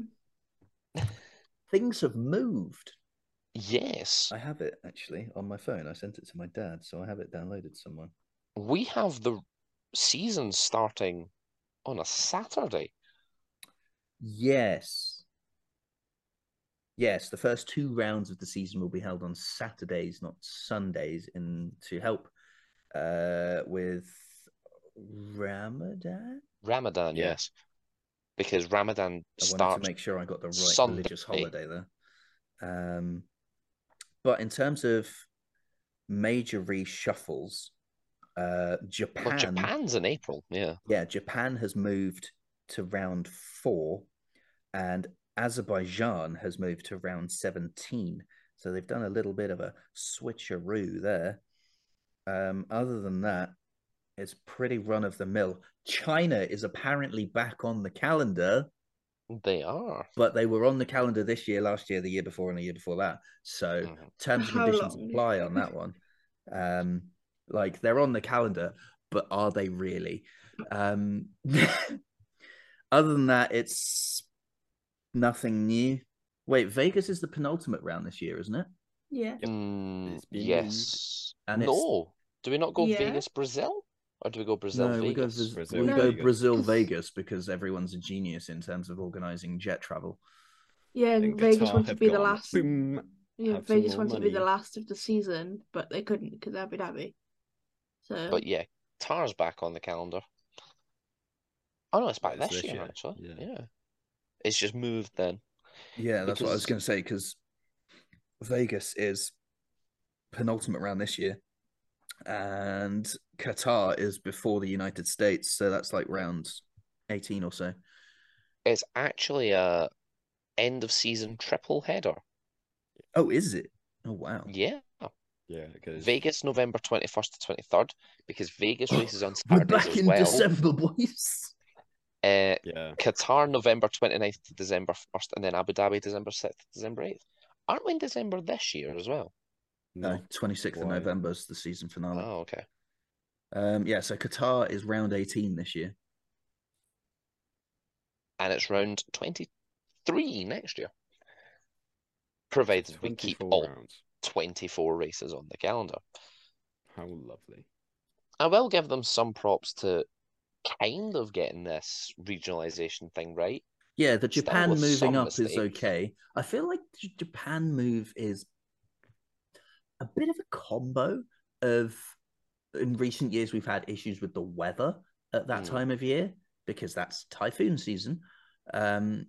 Mm. Things have moved. Yes, I have it actually on my phone. I sent it to my dad, so I have it downloaded somewhere. we have the season starting on a Saturday. Yes. Yes, the first two rounds of the season will be held on Saturdays, not Sundays, in to help uh with Ramadan. Ramadan, Yeah. yes. Because Ramadan I wanted starts to make sure I got the right Sunday. religious holiday there. Um, but in terms of major reshuffles, uh, Japan, well, Japan's in April, yeah. yeah, Japan has moved to round four, and Azerbaijan has moved to round 17. So they've done a little bit of a switcheroo there. Um, other than that, it's pretty run of the mill. China is apparently back on the calendar, They are. but they were on the calendar this year, last year, the year before, and the year before that. So Mhm. terms and conditions apply on that one. Um, like they're on the calendar, but are they really? Um, other than that, it's nothing new. Wait, Vegas is the penultimate round this year, isn't it? Yeah. Mm, It's been yes. And it's- no. Do we not go Yeah. Vegas, Brazil? Or do we go Brazil, no, we go, Vegas? Vis- Brazil, we No. go Vegas. Brazil, Because- Vegas because everyone's a genius in terms of organizing jet travel. Yeah, and And Vegas Qatar wanted to have be the last. boom, Yeah, have Vegas more wanted to be the last of the season, but they couldn't because Abu Dhabi. So But yeah, Tar's back on the calendar. Oh no, it's back It's this, this year, year, actually. yeah. Yeah. It's just moved then. Yeah, that's what I was going to say because Vegas is penultimate round this year, and Qatar is before the United States, so that's like round eighteen or so. It's actually a end of season triple header. Oh, is it? Oh, wow. Yeah. Yeah, because Vegas, November 21st to 23rd, because Vegas races on We're back as in well. December, boys. Uh, yeah, Qatar, November 29th to December 1st, and then Abu Dhabi, December 6th to December 8th. Aren't we in December this year as well? No, not twenty sixth of November is the season finale. Oh, okay. Um, yeah, so Qatar is round eighteen this year. And it's round 23 next year. Provided we keep 24 all rounds. 24 races on the calendar. How lovely. I will give them some props to kind of getting this regionalization thing right. Yeah, the Japan moving up is okay. I feel like the Japan move is a bit of a combo of in recent years we've had issues with the weather at that Mm. time of year because that's typhoon season. Um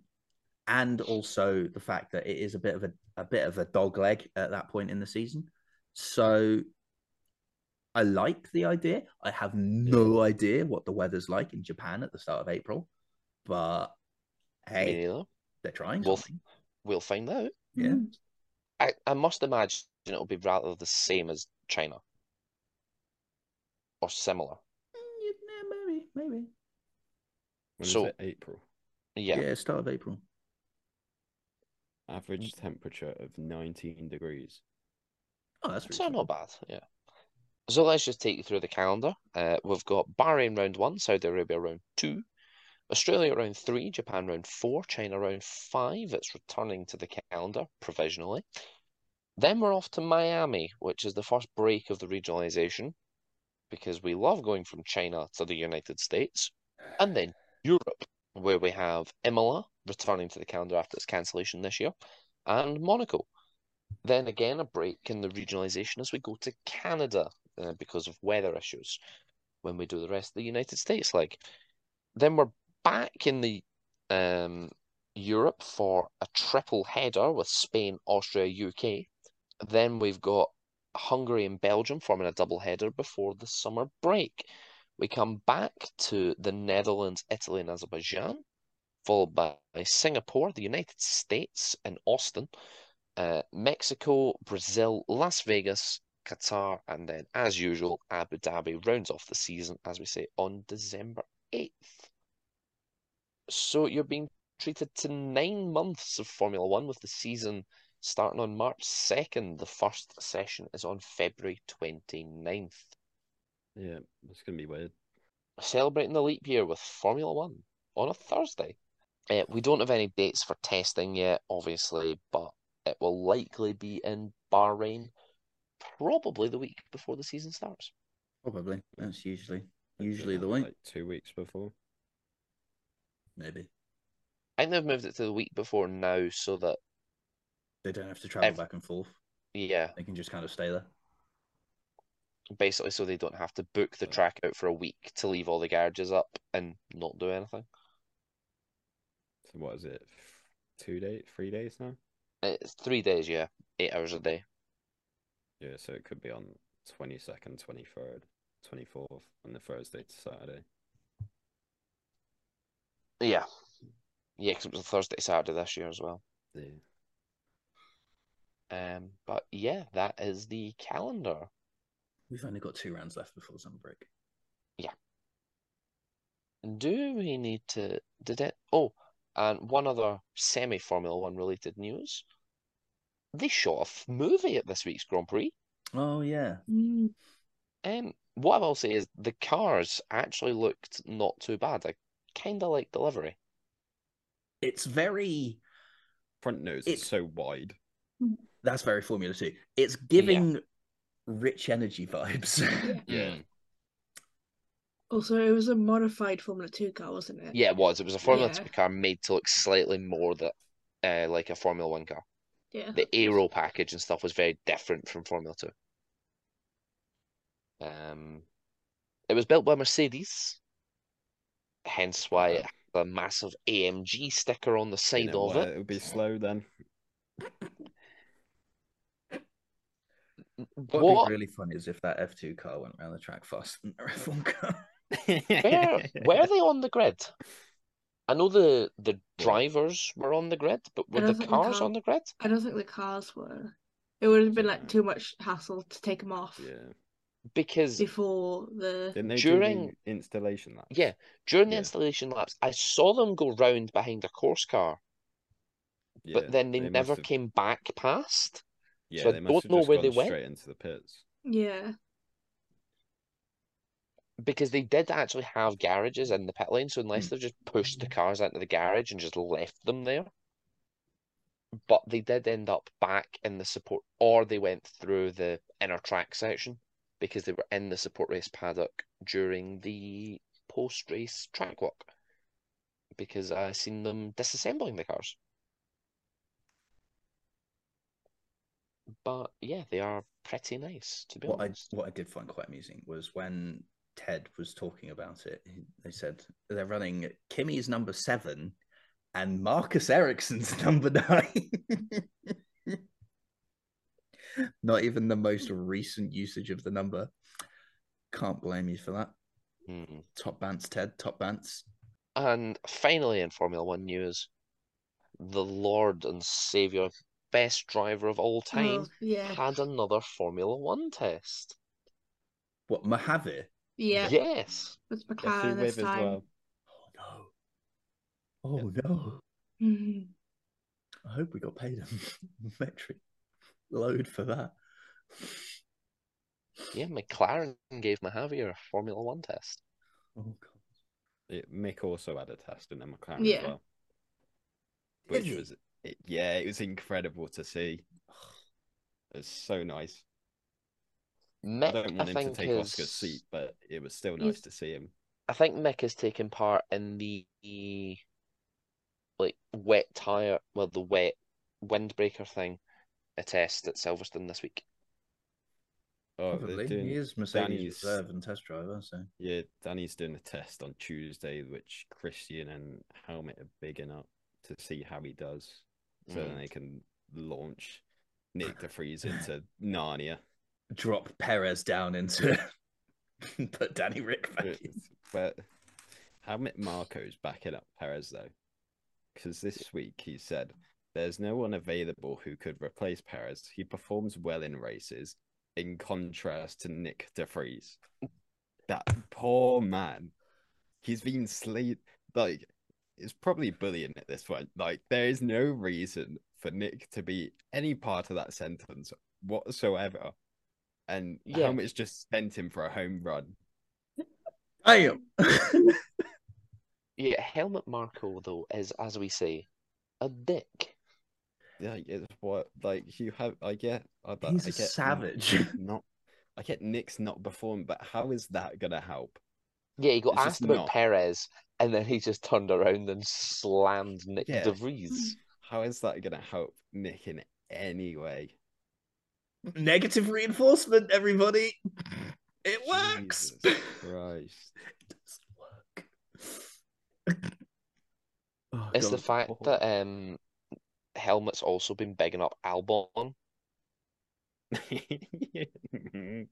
and also the fact that it is a bit of a, a bit of a dog leg at that point in the season. So I like the idea. I have no idea what the weather's like in Japan at the start of April, but hey, neither. they're trying We'll, something. we'll find out. Yeah. Mm. I, I must imagine it'll be rather the same as China or similar. Mm, yeah, maybe, maybe. When is So- it? April. Yeah. Yeah, start of April. Average temperature of 19 degrees. Oh, that's So not bad, yeah. So let's just take you through the calendar. Uh, we've got Bahrain round one, Saudi Arabia round two, Australia round three, Japan round four, China round five. It's returning to the calendar provisionally. Then we're off to Miami, which is the first break of the regionalization, because we love going from China to the United States, and then Europe, where we have Imola returning to the calendar after its cancellation this year, and Monaco. Then again, a break in the regionalization as we go to Canada uh, because of weather issues when we do the rest of the United States leg. Then we're back in the um, Europe for a triple header with Spain, Austria, UK. Then we've got Hungary and Belgium forming a double header before the summer break. We come back to the Netherlands, Italy, and Azerbaijan, followed by Singapore, the United States, and Austin uh, Mexico, Brazil, Las Vegas, Qatar, and then, as usual, Abu Dhabi rounds off the season, as we say, on December 8th. So you're being treated to nine months of Formula One with the season starting on March 2nd. The first session is on February 29th. Yeah, it's going to be weird. Celebrating the leap year with Formula One on a Thursday. Uh, we don't have any dates for testing yet, obviously, but It will likely be in Bahrain, probably the week before the season starts. Probably. That's usually usually the week. Like two weeks before. Maybe I think they've moved it to the week before now so that, they don't have to travel Ev- back and forth. yeah, They can just kind of stay there. basically so they don't have to book the track out for a week to leave all the garages up and not do anything. So what is it? Two days, three days now? It's three days, yeah, eight hours a day. Yeah, so it could be on 22nd, 23rd, 24th, and the Thursday to Saturday. Yeah. Yeah, because it was a Thursday, Saturday this year as well. Yeah. Um, but yeah, that is the calendar. We've only got two rounds left before summer break. Yeah. Do we need to did it? Oh, and one other semi Formula One related news. They shot a f- movie at this week's Grand Prix. Oh yeah. Mm. Um, what I will say is the cars actually looked not too bad. I kind of like the livery. It's very Front nose It- is so wide. that's very Formula Two. It's giving rich energy vibes. Yeah. Mm. Also, it was a modified Formula Two car, wasn't it? Yeah, it was. It was a Formula Yeah. Two car made to look slightly more that uh, like a Formula One car. Yeah. The aero package and stuff was very different from Formula Two. Um, it was built by Mercedes, hence why it had a massive AMG sticker on the You side know of what, it. It would be slow then. What would What? be really funny is if that F2 car went around the track faster than the F1 car. Where are they on the grid? I know the the drivers were on the grid, but were the think the cars car- on the grid? I don't think the cars were. It would have been like too much hassle to take them off Yeah. Because before the. Didn't they During- do the installation laps? yeah, during the Yeah. installation laps, I saw them go round behind a course car, Yeah, but then they, must never have- came back past. Yeah, so I they don't must have know just where they gone went. straight into the pits. Yeah. Because they did actually have garages in the pit lane, so unless Hmm. they've just pushed the cars into the garage and just left them there. But they did end up back in the support, or they went through the inner track section because they were in the support race paddock during the post race track walk. Because I seen them disassembling the cars. But yeah, they are pretty nice, to be What I honest. what I did find quite amusing was when Ted was talking about it. They said they're running Kimi's number seven and Marcus Ericsson's number nine. Not even the most recent usage of the number. Can't blame you for that. Hmm. Top Bants, Ted. Top Bants. And finally, in Formula One news, the Lord and Savior, best driver of all time, Oh, yeah. had another Formula One test. What Mojave? Yeah. Yes. With Jesse McLaren this Riv as time. well. Oh no! Oh no! Mhm. I hope we got paid a metric load for that. Yeah, McLaren gave Mojave a Formula One test. Oh god! It, Mick also had a test in the McLaren Yeah. as well. Did Which he? was, it, yeah, it was incredible to see. It's so nice. I don't I want him to take is, Oscar's seat, but it was still He's- nice to see him. I think Mick has taken part in the like wet tire, well, the wet windbreaker thing, a test at Silverstone this week. Oh, they're Probably. doing, He is Mercedes Danny's- reserve and test driver, so yeah, Danny's doing a test on Tuesday, which Christian and Helmut are bigging up to see how he does, so then Mm. they can launch Nyck de Vries into Narnia. Drop Perez down into put Danny Ric back But- in. But Helmut Marko's backing up Perez though, because this week he said there's no one available who could replace Perez. He performs well in races, in contrast to Nyck de Vries. That poor man. He's been slayed. Like, it's probably bullying at this point. Like, there is no reason for Nyck to be any part of that sentence whatsoever. And Yeah. Helmut's just sent him for a home run. Damn. Yeah, Helmut Marko though is, as we say, a dick. Yeah, it's what like you have. I get. I, but He's I a get savage. Not. I get Nyck's not performing, but how is that gonna help? Yeah, he got It's just asked about not. Perez, and then he just turned around and slammed Nyck Yeah. De Vries. How is that gonna help Nyck in any way? Negative reinforcement, everybody. It works. Jesus Christ. It does work. Oh, It's the God. fact that um, Helmut's also been begging up Albon.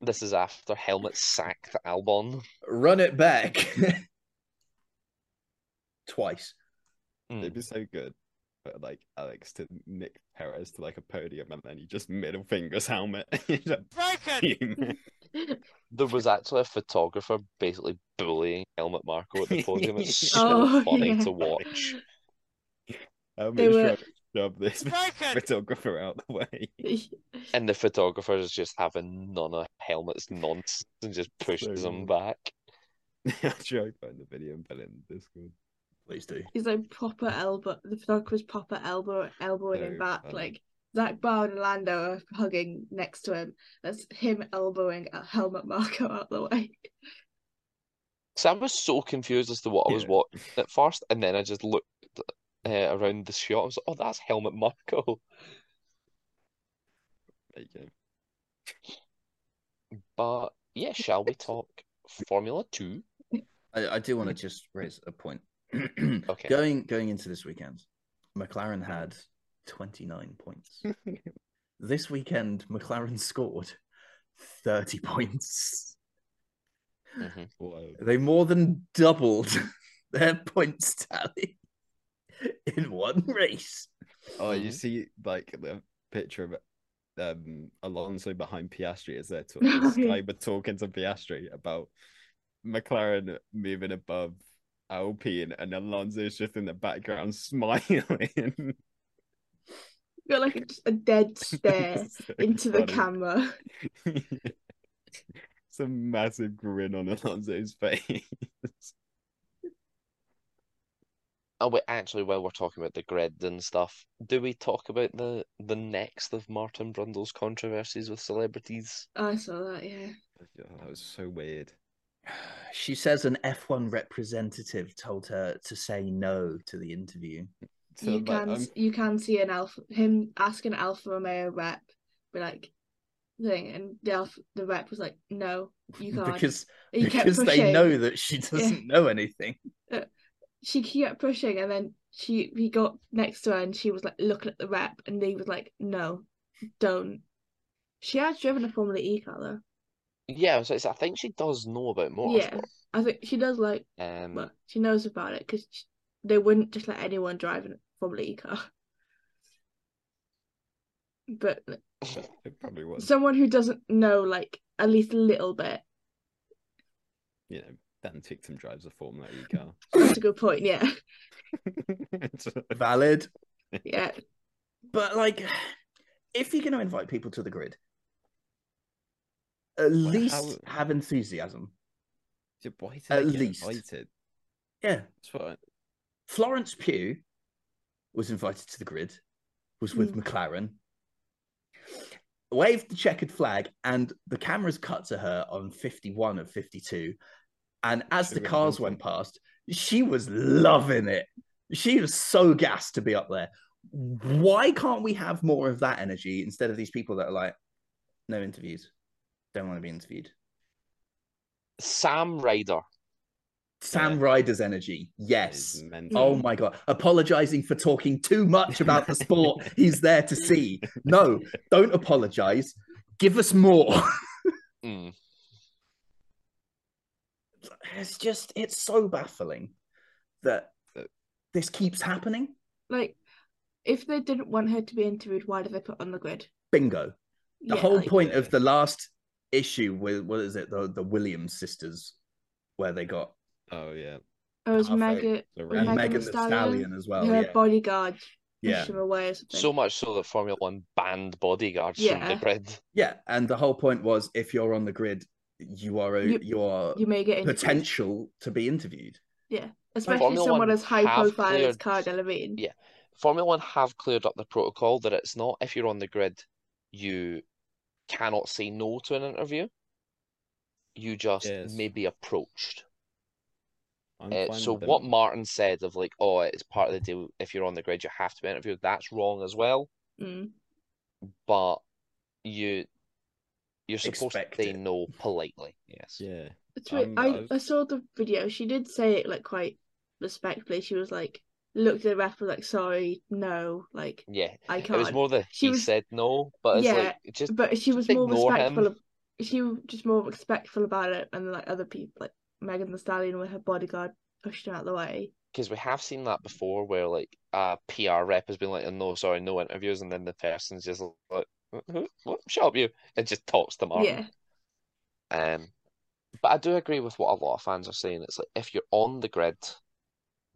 This is after Helmut sacked Albon. run it back twice. It'd be so good. But like Alex to Nick Perez to like a podium and then he just middle fingers Helmut. He's like, "Broken!" There was actually a photographer basically bullying Helmut Marko at the podium. It's so Oh, funny yeah. to watch. Helmut They were- trying to shove this photographer out the way. And the photographer is just having none of Helmut's nonsense and just pushes So him good. back. I'll try and find the video and put it in Discord. Please do. He's like proper elbow. The photographer's proper elbow, elbowing him So back. funny. Like Zak Brown and Lando are hugging next to him. That's him elbowing a Helmut Marko out the way. So I was so confused as to what I was Yeah. watching at first, and then I just looked uh, around the shot. I was like, "Oh, that's Helmut Marko." There you go. But yeah, shall we talk Formula Two? I, I do want to just raise a point. Okay. Going going into this weekend, McLaren had 29 points. this weekend, McLaren scored 30 points. hmm They more than doubled their points tally in one race. Oh, you Mhm. see like the picture of um Alonso behind Piastri as they're Oh, talking. Sky were talking to Piastri about McLaren moving above Alpine, and Alonso's just in the background smiling. Got like a, just a dead stare So into the funny. camera. it's a massive grin on Alonso's face. Oh wait, actually, while we're talking about the grid and stuff, do we talk about the the next of Martin Brundle's controversies with celebrities? Oh, I saw that, yeah. Yeah, that was so weird. She says an F1 representative told her to say no to the interview. So, you can I'm- you can see an alpha him ask an Alfa Romeo rep, be like thing, and the Alpha, the rep was like, no, you can't. Because he because they know that she doesn't know anything. Uh, she kept pushing and then she he got next to her and she was like looking at the rep and he was like no don't she has driven a formula e car though Yeah, so it's, I think she does know about more. yeah motorsport. i think she does like Um, well she knows about it because they wouldn't just let anyone drive a formula e car but It probably was. someone who doesn't know like at least a little bit You know, Dan Ticktum drives a Formula E car. that's a good point yeah Valid. yeah But like, if you're going to invite people to the grid, at least how- have enthusiasm. Yeah, Why At least. invited? Yeah, That's what I- Florence Pugh was invited to the grid, was with Hmm. McLaren, waved the checkered flag, and the cameras cut to her on 51 of 52. And as She the cars went past, she was loving it. She was so gassed to be up there. Why can't we have more of that energy instead of these people that are like, no interviews, don't want to be interviewed? Sam Ryder. Sam Yeah. Ryder's energy, yes. Oh my god, apologizing for talking too much about the sport he's there to see. No, don't apologize. Give us more. Mm. It's just, it's so baffling that this keeps happening. like if they didn't want her to be interviewed why did they put on the grid Bingo. The Yeah, whole like- point of the last issue with, what is it, the, the Williams sisters, where they got, Oh yeah. Oh, it was Megan and Megan Megan Thee Stallion, Stallion as well. her Yeah. bodyguard Yeah. away or. So much so that Formula One banned bodyguards from the Yeah. grid. Yeah. And the whole point was if you're on the grid, you are a, You- you, are you may get interviewed. potential to be interviewed. Yeah, especially Formula someone One as high have profile as cleared- Cara Delevingne. Yeah. Formula One have cleared up the protocol that it's not if you're on the grid, you cannot say no to an interview. You just Yes. may be approached. Uh, so with them. what Martin said of like, oh, it's part of the deal. If you're on the grid, you have to be interviewed. That's wrong as well. Mm. But you, you're supposed Expect to say it. no politely. Yes. Yeah. It's weird. Um, I, I was- I saw the video. She did say it like quite respectfully. She was like, looked at the ref, was like, sorry, no, like Yeah. I can't. It was more the She he was- said no, but it's Yeah, like just but she was more respectful him. of. She was just more respectful about it, and like other people, like Megan Thee Stallion, with her bodyguard pushed her out the way. because we have seen that before where like a PR rep has been like, no, sorry, no interviews, and then the person's just like, what, shut up, you, and just talks to Martin. Yeah, Um, but I do agree with what a lot of fans are saying. It's like if you're on the grid,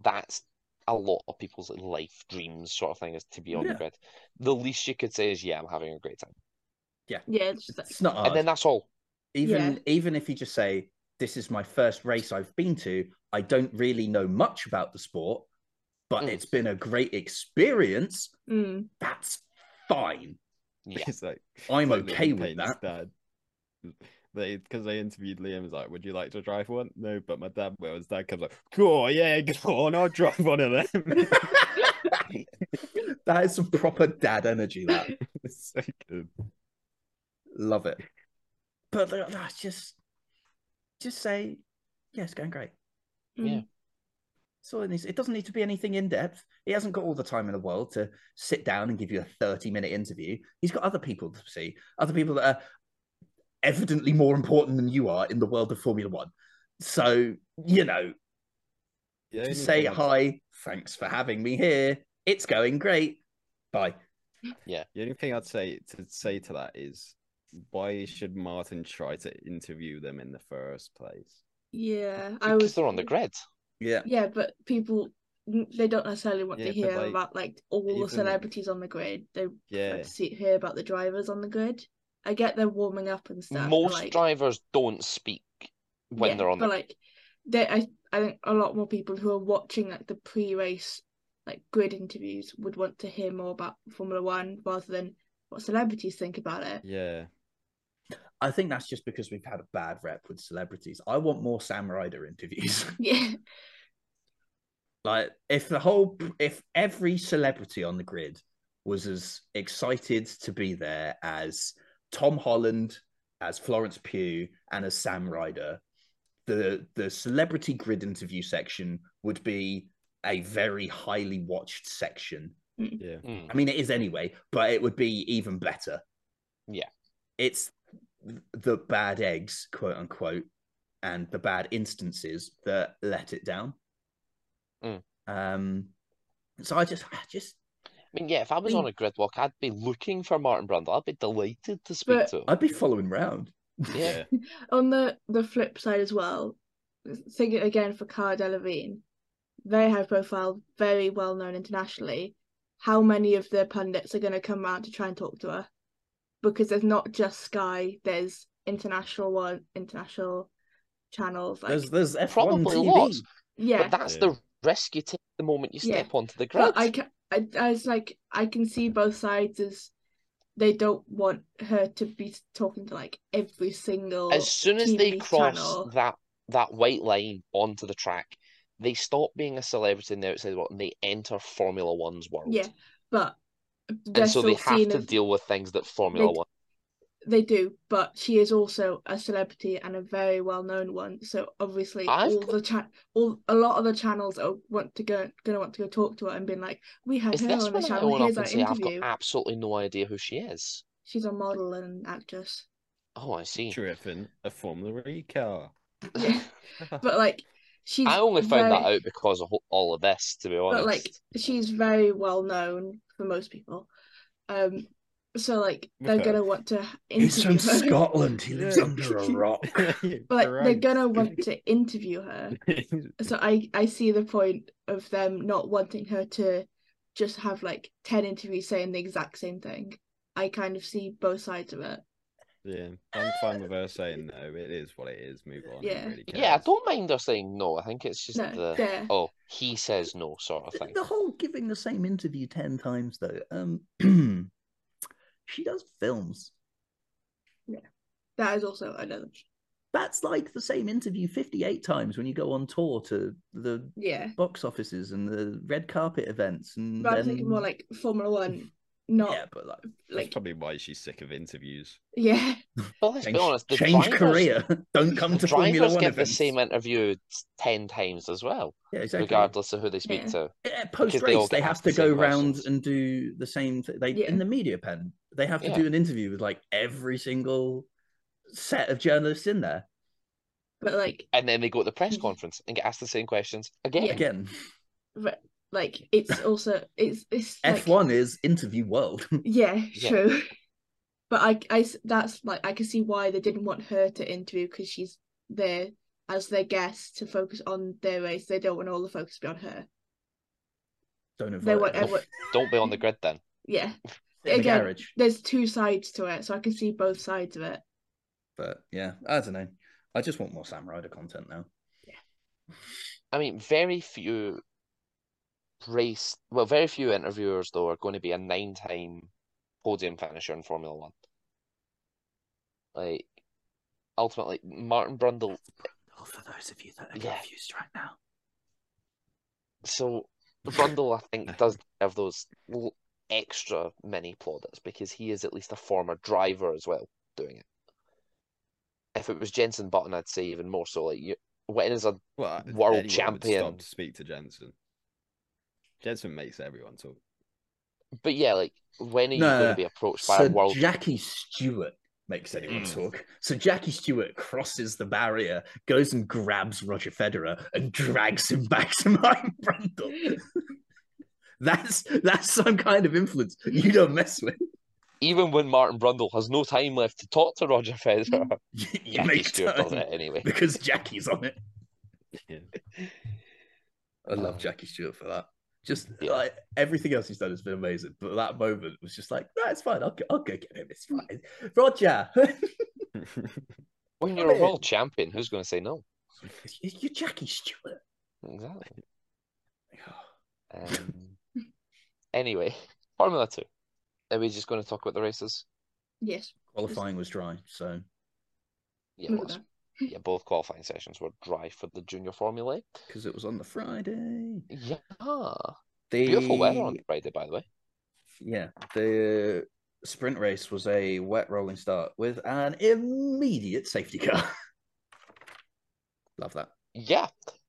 that's a lot of people's life dreams sort of thing is to be on the grid. The least you could say is, yeah, I'm having a great time, yeah. It's just It's not hard. and then that's all. even Yeah. even if you just say this is my first race I've been to, I don't really know much about the sport, but Mm. it's been a great experience. mm, That's fine. Yeah. It's like I'm like okay Liam with that. Dad. They because they interviewed Liam was like, "Would you like to drive one?" No, but my dad will. His dad comes like, "Cool, yeah, go on, I'll drive one of them." that is some proper dad energy. That it's so good. love it. But that's just just say, yeah, it's going great. mm. Yeah. That's all it needs. It doesn't need to be anything in depth. He hasn't got all the time in the world to sit down and give you a 30 minute interview. He's got other people to see, other people that are evidently more important than you are in the world of Formula One. So, you know, The only just say thing hi, thanks for having me here. It's going great. Bye. Yeah. The only thing I'd say to say to that is, why should Martin try to interview them in the first place? Yeah, I was. they're on the grid. Yeah. Yeah, but people they don't necessarily want Yeah, to hear like, about like all even- the celebrities on the grid. They Yeah, like to see hear about the drivers on the grid. I get they're warming up and stuff. Most like, drivers don't speak when yeah, they're on but the like they I I think a lot more people who are watching like the pre-race like grid interviews would want to hear more about Formula One rather than what celebrities think about it. yeah. I think that's just because we've had a bad rep with celebrities. I want more Sam Ryder interviews. Yeah, Like if the whole if every celebrity on the grid was as excited to be there as Tom Holland, as Florence Pugh, and as Sam Ryder, the the celebrity grid interview section would be a very highly watched section. Yeah. Mm. I mean, it is anyway, but it would be even better. Yeah. It's the bad eggs, quote unquote, and the bad instances that let it down. Mm. Um, so I just, I just, I mean, yeah, if I was Mm. on a grid walk, I'd be looking for Martin Brundle. I'd be delighted to speak to him. I'd be following round. Yeah. on the the flip side as well, thinking again for Cara Delevingne, very high profile, very well known internationally. How many of the pundits are going to come around to try and talk to her? Because there's not just Sky, there's international one, international channels. Like, There's, there's F1 Probably TV. lots. yeah, But that's Yeah. the risk you take the moment you Yeah. step onto the grid. but I can, I, I was like, I can see both sides as they don't want her to be talking to like every single. As soon as they cross channel. that that white line onto the track, they stop being a celebrity in the outside world and they enter Formula One's world. Yeah, but And so they have to as- deal with things that Formula One. They do, but she is also a celebrity and a very well known one. So obviously, I've all got- the chat, all a lot of the channels are want to go, gonna want to go talk to her and being like, "We have Is her on the channel. Here's our and say I've interview." got absolutely no idea who she is? She's a model and actress, Oh, I see. Driven a Formula E car. Yeah. but like, she's. I only found that out because of all of this, to be honest. but like, she's very well known for most people. Um, so like, they're Okay. gonna want to He's from her. Scotland. He lives under a rock. But like, they're gonna want to interview her. So I I see the point of them not wanting her to just have like 10 interviews saying the exact same thing. I kind of see both sides of it. Yeah, I'm fine with her saying no. It is what it is. Move on. Yeah. Really Yeah, I don't mind her saying no. I think it's just No, the yeah. oh he says no sort of thing. the whole giving the same interview 10 times, though. Um, she does films. Yeah, that is also another. That's like the same interview 58 times when you go on tour to the Yeah. box offices and the red carpet events. And But I'm then... thinking more like Formula One, not Yeah, but like, That's like probably why she's sick of interviews. yeah. But let's change, be honest, the change drivers, career. Don't come the to Formula One get the events. same interview ten times as well, Yeah, exactly. regardless of who they speak Yeah. to. Yeah, post they race, they, get have to go same round questions. and do the same thing. They Yeah. in the media pen, they have to Yeah. do an interview with like every single set of journalists in there But like And then they go to the press Mhm. conference and get asked the same questions again. Yeah. again. but, like it's also it's it's like, F one is interview world. Yeah, Yeah. true. But I that's like I can see why they didn't want her to interview because she's there as their guest to focus on their race. They don't want all the focus to be on her. Don't invite They want her. everyone. Don't be on the grid then. Yeah, Sit in the again- garage. there's two sides to it, so I can see both sides of it. But yeah, I don't know. I just want more Sam Ryder content now. Yeah i mean, very few race, well, very few interviewers though are going to be a nine-time podium finisher in Formula One. Like, ultimately, Martin Brundle. Oh, for those of you that are Yeah. confused right now. So Brundle, I think, does have those extra mini plaudits because he is at least a former driver as well doing it. If it was Jensen Button, I'd say even more so. Like, you, when is a Well, World champion. Stop to speak to Jensen. Jensen makes everyone talk. but yeah, like when are you No, going to be approached by So a world? Jackie Stewart makes anyone Mm. talk. So Jackie Stewart crosses the barrier, goes and grabs Roger Federer and drags him back to Martin Brundle. that's that's some kind of influence you don't mess with. Even when Martin Brundle has no time left to talk to Roger Federer, You, you Jackie make Stewart does it anyway. because Jackie's on it. Yeah. I love Oh. Jackie Stewart for that. Just Yeah. like everything else he's done has been amazing, but that moment was just like, no, it's fine. I'll, go- I'll go get him. It's fine. Roger, When you're a world champion, who's going to say no? you're Jackie Stewart. Exactly. Um, anyway, Formula Two. Are we just going to talk about the races? Yes. Qualifying was dry, so Yeah, it moving was. on. yeah, both qualifying sessions were dry for the Junior Formula. Because it was on the Friday. Yeah, The beautiful weather on Friday, by the way. Yeah, the sprint race was a wet rolling start with an immediate safety car. Love that. Yeah.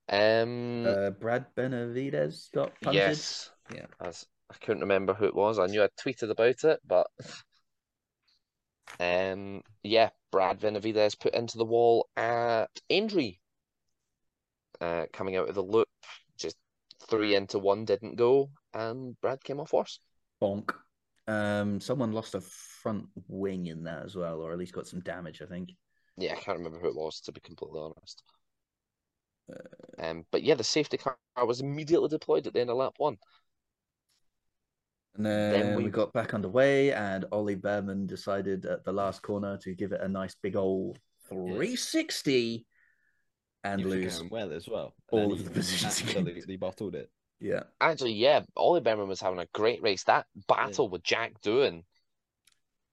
Um. Uh, Brad Benavides got punted. yes. Yeah. As I couldn't remember who it was. I knew I tweeted about it, but um. Yeah, Brad Benavides put into the wall at Aintree. Uh, coming out of the loop, just three into one didn't go, and Brad came off worse. Bonk. Um, someone lost a front wing in that as well, or at least got some damage. I think. Yeah, I can't remember who it was to be completely honest. Uh, Um, but yeah, the safety car was immediately deployed at the end of lap one. And then, Then we... we- got back underway, and Ollie Bearman decided at the last corner to give it a nice big old 360 and was lose. well as well. all of the positions. Absolutely bottled it. Yeah. Actually, yeah, Ollie Bearman was having a great race. That battle with Jack Doohan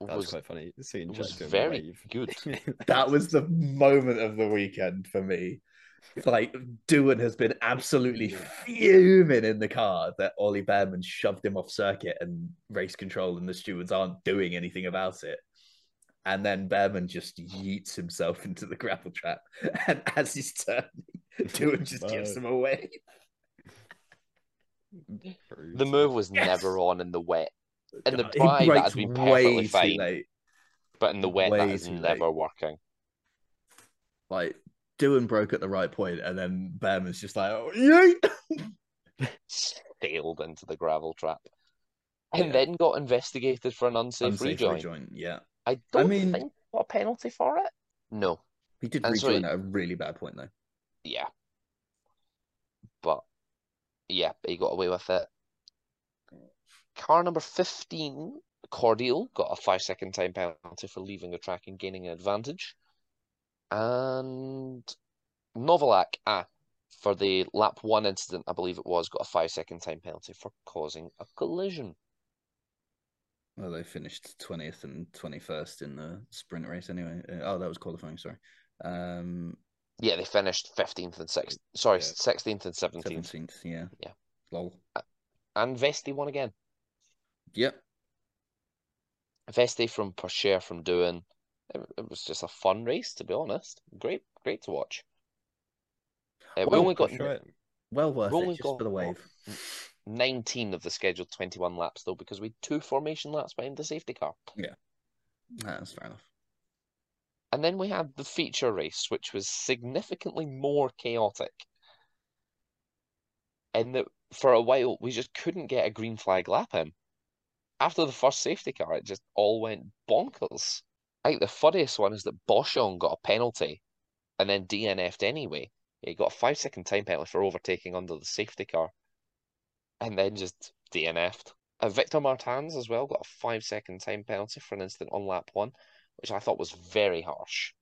That was was quite funny. Seeing was Jack doing very wave. good. That was the moment of the weekend for me. It's like, Doohan has been absolutely fuming in the car that Ollie Bearman shoved him off circuit and race control, and the stewards aren't doing anything about it. And then Bearman just yeets himself into the gravel trap. And as he's turning, Doohan just gives him away. The move was Yes. never on in the wet. In the He dry, that braked has been way perfectly too fine. late. But in the wet, Way that is too late. never working. Like, Doohan broke at the right point, and then Bearman's just like, oh, yeet! Sailed into the gravel trap. And Yeah. then got investigated for an unsafe, Unsafe rejoin. rejoin, yeah. I don't mean- think got a penalty for it. No. He did And so rejoin he- at a really bad point, though. Yeah. But yeah, he got away with it. Car number 15 Cordeel got a five second time penalty for leaving the track and gaining an advantage. And Novalak, ah, for the lap one incident, I believe it was, got a five second time penalty for causing a collision. Well, they finished twentieth and twenty-first in the sprint race anyway. Uh, Oh, that was qualifying. Sorry, um, Yeah, they finished 15th and 6th. Sorry, Yeah. 16th and 17th. seventeenth. Yeah. Yeah. Lol. And Vesti won again. Yep. Vesti from Porsche from doing. It, it was just a fun race, to be honest. Great, great to watch. Uh, we Well, only got Sure. Well worth Rolling it just for the wave. 19 of the scheduled 21 laps, though, because we had two formation laps behind the safety car. Yeah, that's fair enough. And then we had the feature race, which was significantly more chaotic. In that, for a while, we just couldn't get a green flag lap in. After the first safety car, it just all went bonkers. I think the funniest one is that Boschung got a penalty and then DNF'd anyway. He got a five second time penalty for overtaking under the safety car and then just DNF'd. Uh, Victor Martins as well got a five second time penalty for an incident on lap one, which I thought was very harsh.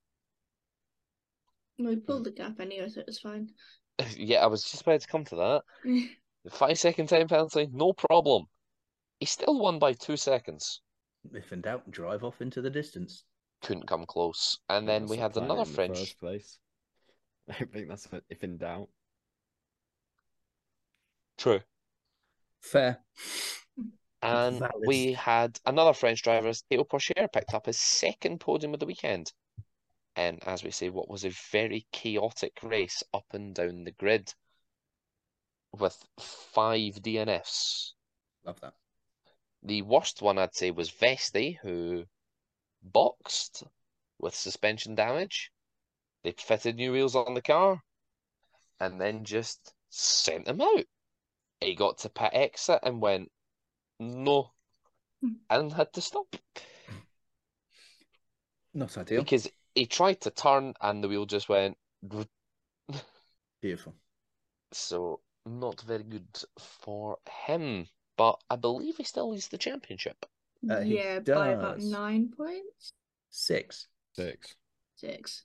We pulled the gap anyway, so it was fine. yeah, I was just about to come to that. The five second time penalty, no problem. He still won by two seconds. If in doubt, drive off into the distance. Couldn't come close. And then That's we had another in French. first place. I think that's if in doubt. True. Fair. And Valid. we had another French driver, Théo Pourchaire, picked up his second podium of the weekend. And as we say, what was a very chaotic race up and down the grid with five DNFs. Love that. The worst one I'd say was Vesti, who boxed with suspension damage. They fitted new wheels on the car and then just sent him out. He got to pit exit and went, no, Hmm. and had to stop Not ideal. because he tried to turn and the wheel just went. Beautiful. So, not very good for him. But I believe he still leads the championship. Uh, he yeah, by about nine points. Six. Six. Six.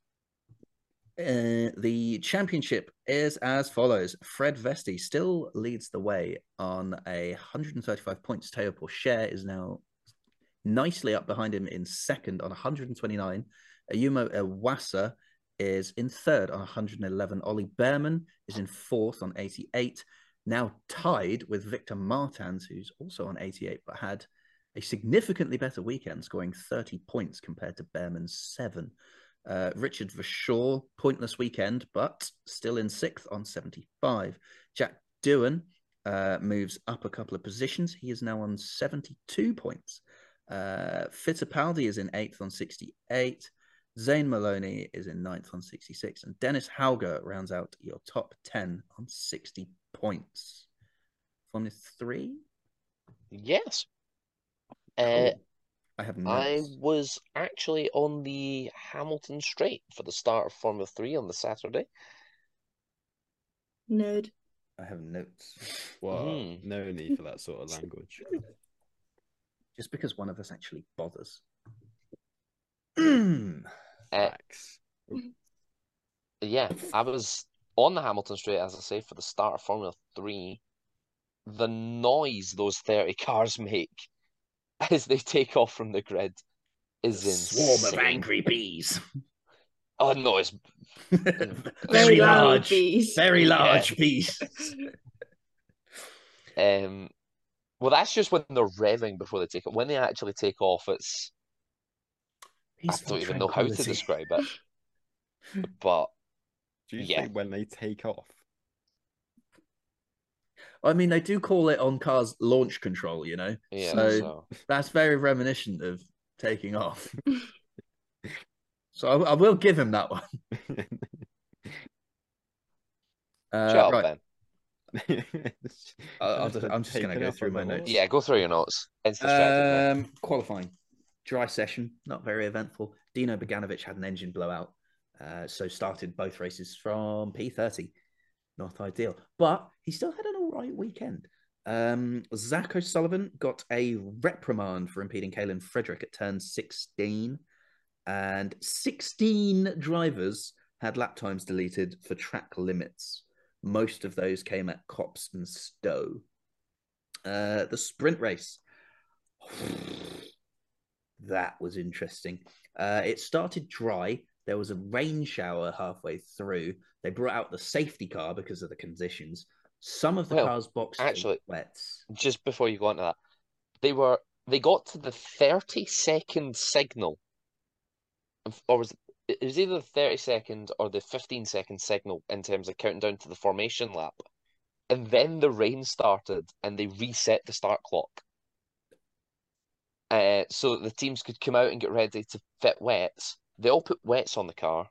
Uh, the championship is as follows. Fred Vesti still leads the way on a 135 points. Théo Pourchaire is now nicely up behind him in second on 129. Ayumu Iwasa is in third on 111. Ollie Bearman is in fourth on 88. Now tied with Victor Martins, who's also on 88, but had a significantly better weekend, scoring 30 points compared to Bearman's seven. Uh, Richard Verschoor, pointless weekend, but still in sixth on 75. Jack Doohan uh, moves up a couple of positions. He is now on 72 points. Uh, Fittipaldi is in eighth on 68. Zane Maloney is in ninth on 66. And Dennis Hauger rounds out your top 10 on 60 points. Formula 3? Yes. Uh, Cool. I have I was actually on the Hamilton Straight for the start of Formula 3 on the Saturday. Nerd. I have notes. Well, Mhm. no need for that sort of language. Just because one of us actually bothers. Mm. Uh, yeah, I was on the Hamilton Straight, as I say, for the start of Formula 3. The noise those 30 cars make as they take off from the grid is insane. Swarm of angry bees. Oh, no, it's very large, bees. very Yeah. large bees. Um, well, that's just when they're revving before they take it. When they actually take off, it's I don't even know how to describe it. But Do you Yeah. say when they take off? I mean, they do call it on cars launch control, you know. yeah, So, so that's very reminiscent of taking off. so I, I will give him that one. Uh, right, Ben. I'll- I'll just- I'm just gonna Taking go through my notes. Yeah, go through your notes. Um, qualifying, dry session, not very eventful. Dino Beganovic had an engine blowout, uh, so started both races from P30. Not ideal, but he still had all right weekend. Um, Zak O'Sullivan got a reprimand for impeding Kaylen Frederick at turn 16, and 16 drivers had lap times deleted for track limits. Most of those came at Copse and Stowe. Uh, the sprint race. that was interesting. Uh, it started dry. There was a rain shower halfway through. They brought out the safety car because of the conditions. Some of the Well, cars boxed for actually- wets. Just before you go on to that, they were they got to the 30 second signal, or was it, it was either the 30 second or the 15 second signal in terms of counting down to the formation lap. And then the rain started and they reset the start clock. Uh, so that the teams could come out and get ready to fit wets. They all put wets on the car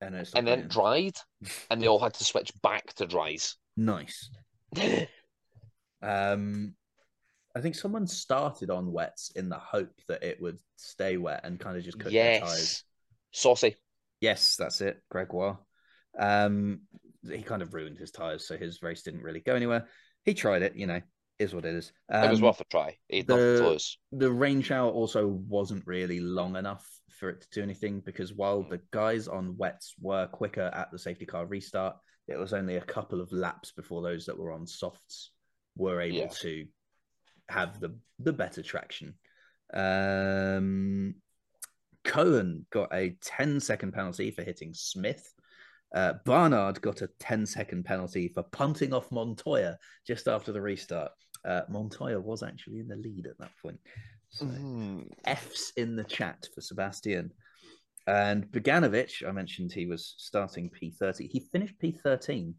And, and then it dried, and they all had to switch back to dries. Nice. Um, I think someone started on wets in the hope that it would stay wet and kind of just cook their tires. yes. Saucy. Yes, that's it, Gregoire. Um, he kind of ruined his tires, so his race didn't really go anywhere. He tried it, you know, is what it is. it was Um, worth a try. He had nothing to the- the rain shower also wasn't really long enough for it to do anything because while the guys on wets were quicker at the safety car restart, it was only a couple of laps before those that were on softs were able Yeah. to have the the better traction. Um, Cohen got a 10 second penalty for hitting Smith. Uh, Barnard got a 10 second penalty for punting off Montoya just after the restart. Uh, Montoya was actually in the lead at that point. So Mm. F's in the chat for Sebastian. And Beganovic, I mentioned he was starting P30. He finished P13.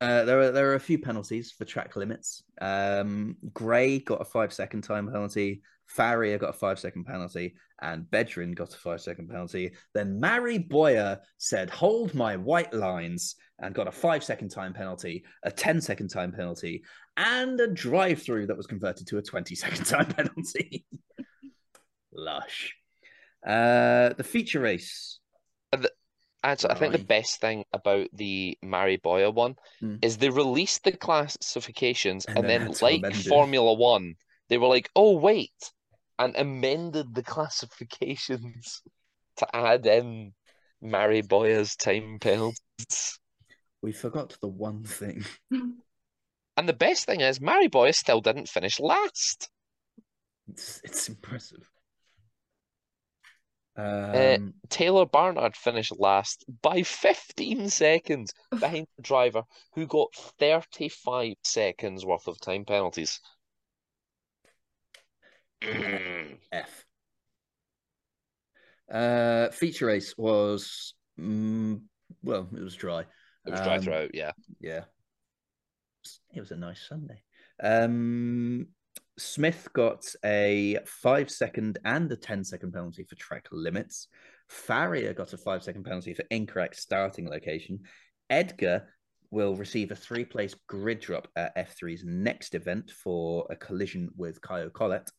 Uh, there are there are a few penalties for track limits. Um, Gray got a five second time penalty. Farrier got a five second penalty, and Bedrin got a five second penalty. Then Mari Boya said, "Hold my white lines," and got a five second time penalty, a 10 second time penalty, and a drive through that was converted to a 20 second time penalty. Lush. Uh, the feature race. Actually, I think the best thing about the Mari Boya one Hmm. is they released the classifications And and, then then, had to like. Formula One, they were like, "Oh wait," and amended the classifications to add in Mari Boya's time penalties. We forgot the one thing. And the best thing is, Mari Boya still didn't finish last. It's it's impressive. Um, Taylor Barnard finished last by 15 seconds behind the driver who got 35 seconds worth of time penalties. Mm. F. Uh, feature race was mm, well, it was dry. It was dry Um, throughout, yeah. Yeah, it was a nice Sunday. Um, Smith got a five second and a 10 second penalty for track limits. Farrier got a five second penalty for incorrect starting location. Edgar will receive a three place grid drop at F3's next event for a collision with Caio Collet.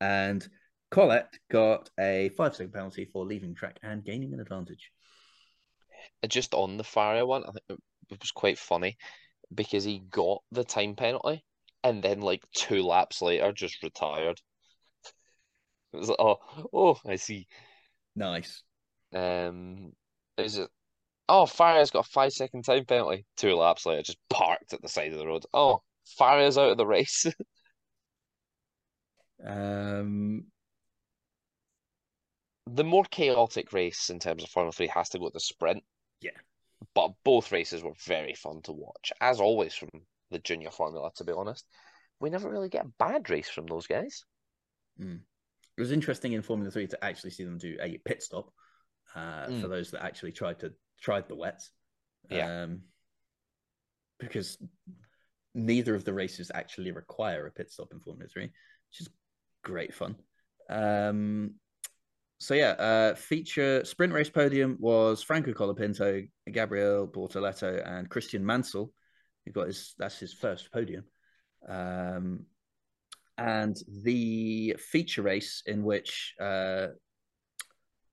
And Collet got a five second penalty for leaving track and gaining an advantage. Uh, Just on the Farrier one, I think it it was quite funny because he got the time penalty and then like two laps later just retired. It was like, oh, oh, I see. Nice. Um, is it? Oh, Farrier's got a five second time penalty. Two laps later, just parked at the side of the road. Oh, Farrier's out of the race. Um, The more chaotic race in terms of Formula 3 has to go to sprint. Yeah. But both races were very fun to watch, as always from the junior formula, to be honest. We never really get a bad race from those guys. it was interesting in Formula Three to actually see them do a pit stop uh, for Mm. those that actually tried to tried the wets. Yeah. Um, because neither of the races actually require a pit stop in Formula Three, which is great fun. Um, so yeah, uh, feature sprint race podium was Franco Colapinto, Gabriel Bortoleto, and Christian Mansell. Who got his that's his first podium. Um, and the feature race in which uh,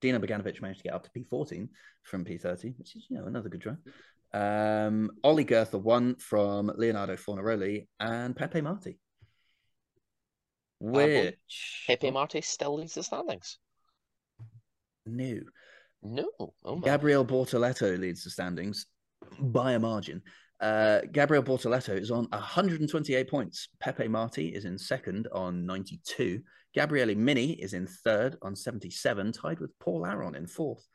Dino Beganovic managed to get up to P14 from P30, which is you know another good drive. Um, Ollie Goethe won from Leonardo Fornaroli and Pepe Marti. Which Pepe Marti still leads the standings. new. No. Oh. Gabriel Bortoleto leads the standings by a margin. Uh, Gabriel Bortoleto is on 128 points. Pepe Marti is in second on 92. Gabriele Mini is in third on 77, tied with Paul Aron in fourth.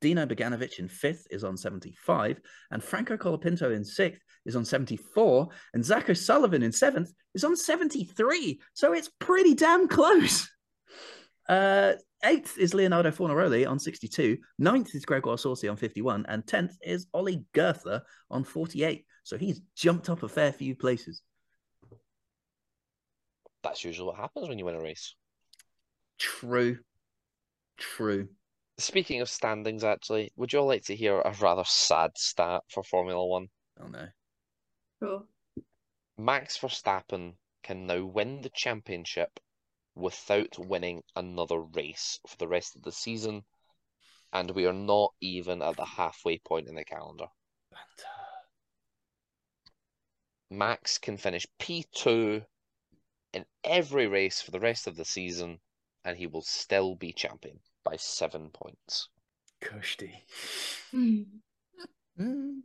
Dino Beganovic in fifth is on 75, and Franco Colapinto in sixth is on 74, and Zak O'Sullivan in seventh is on 73. So it's pretty damn close. Uh, eighth is Leonardo Fornaroli on 62, ninth is Gregoire Saucy on 51, and tenth is Ollie Goethe on 48. So he's jumped up a fair few places. That's usually what happens when you win a race. True. True. Speaking of standings, actually, would you all like to hear a rather sad stat for Formula One? Oh no. Sure. Max Verstappen can now win the championship without winning another race for the rest of the season, and we are not even at the halfway point in the calendar. Max can finish P2 in every race for the rest of the season, and he will still be champion by seven points. Kushti. Hmm. Mm.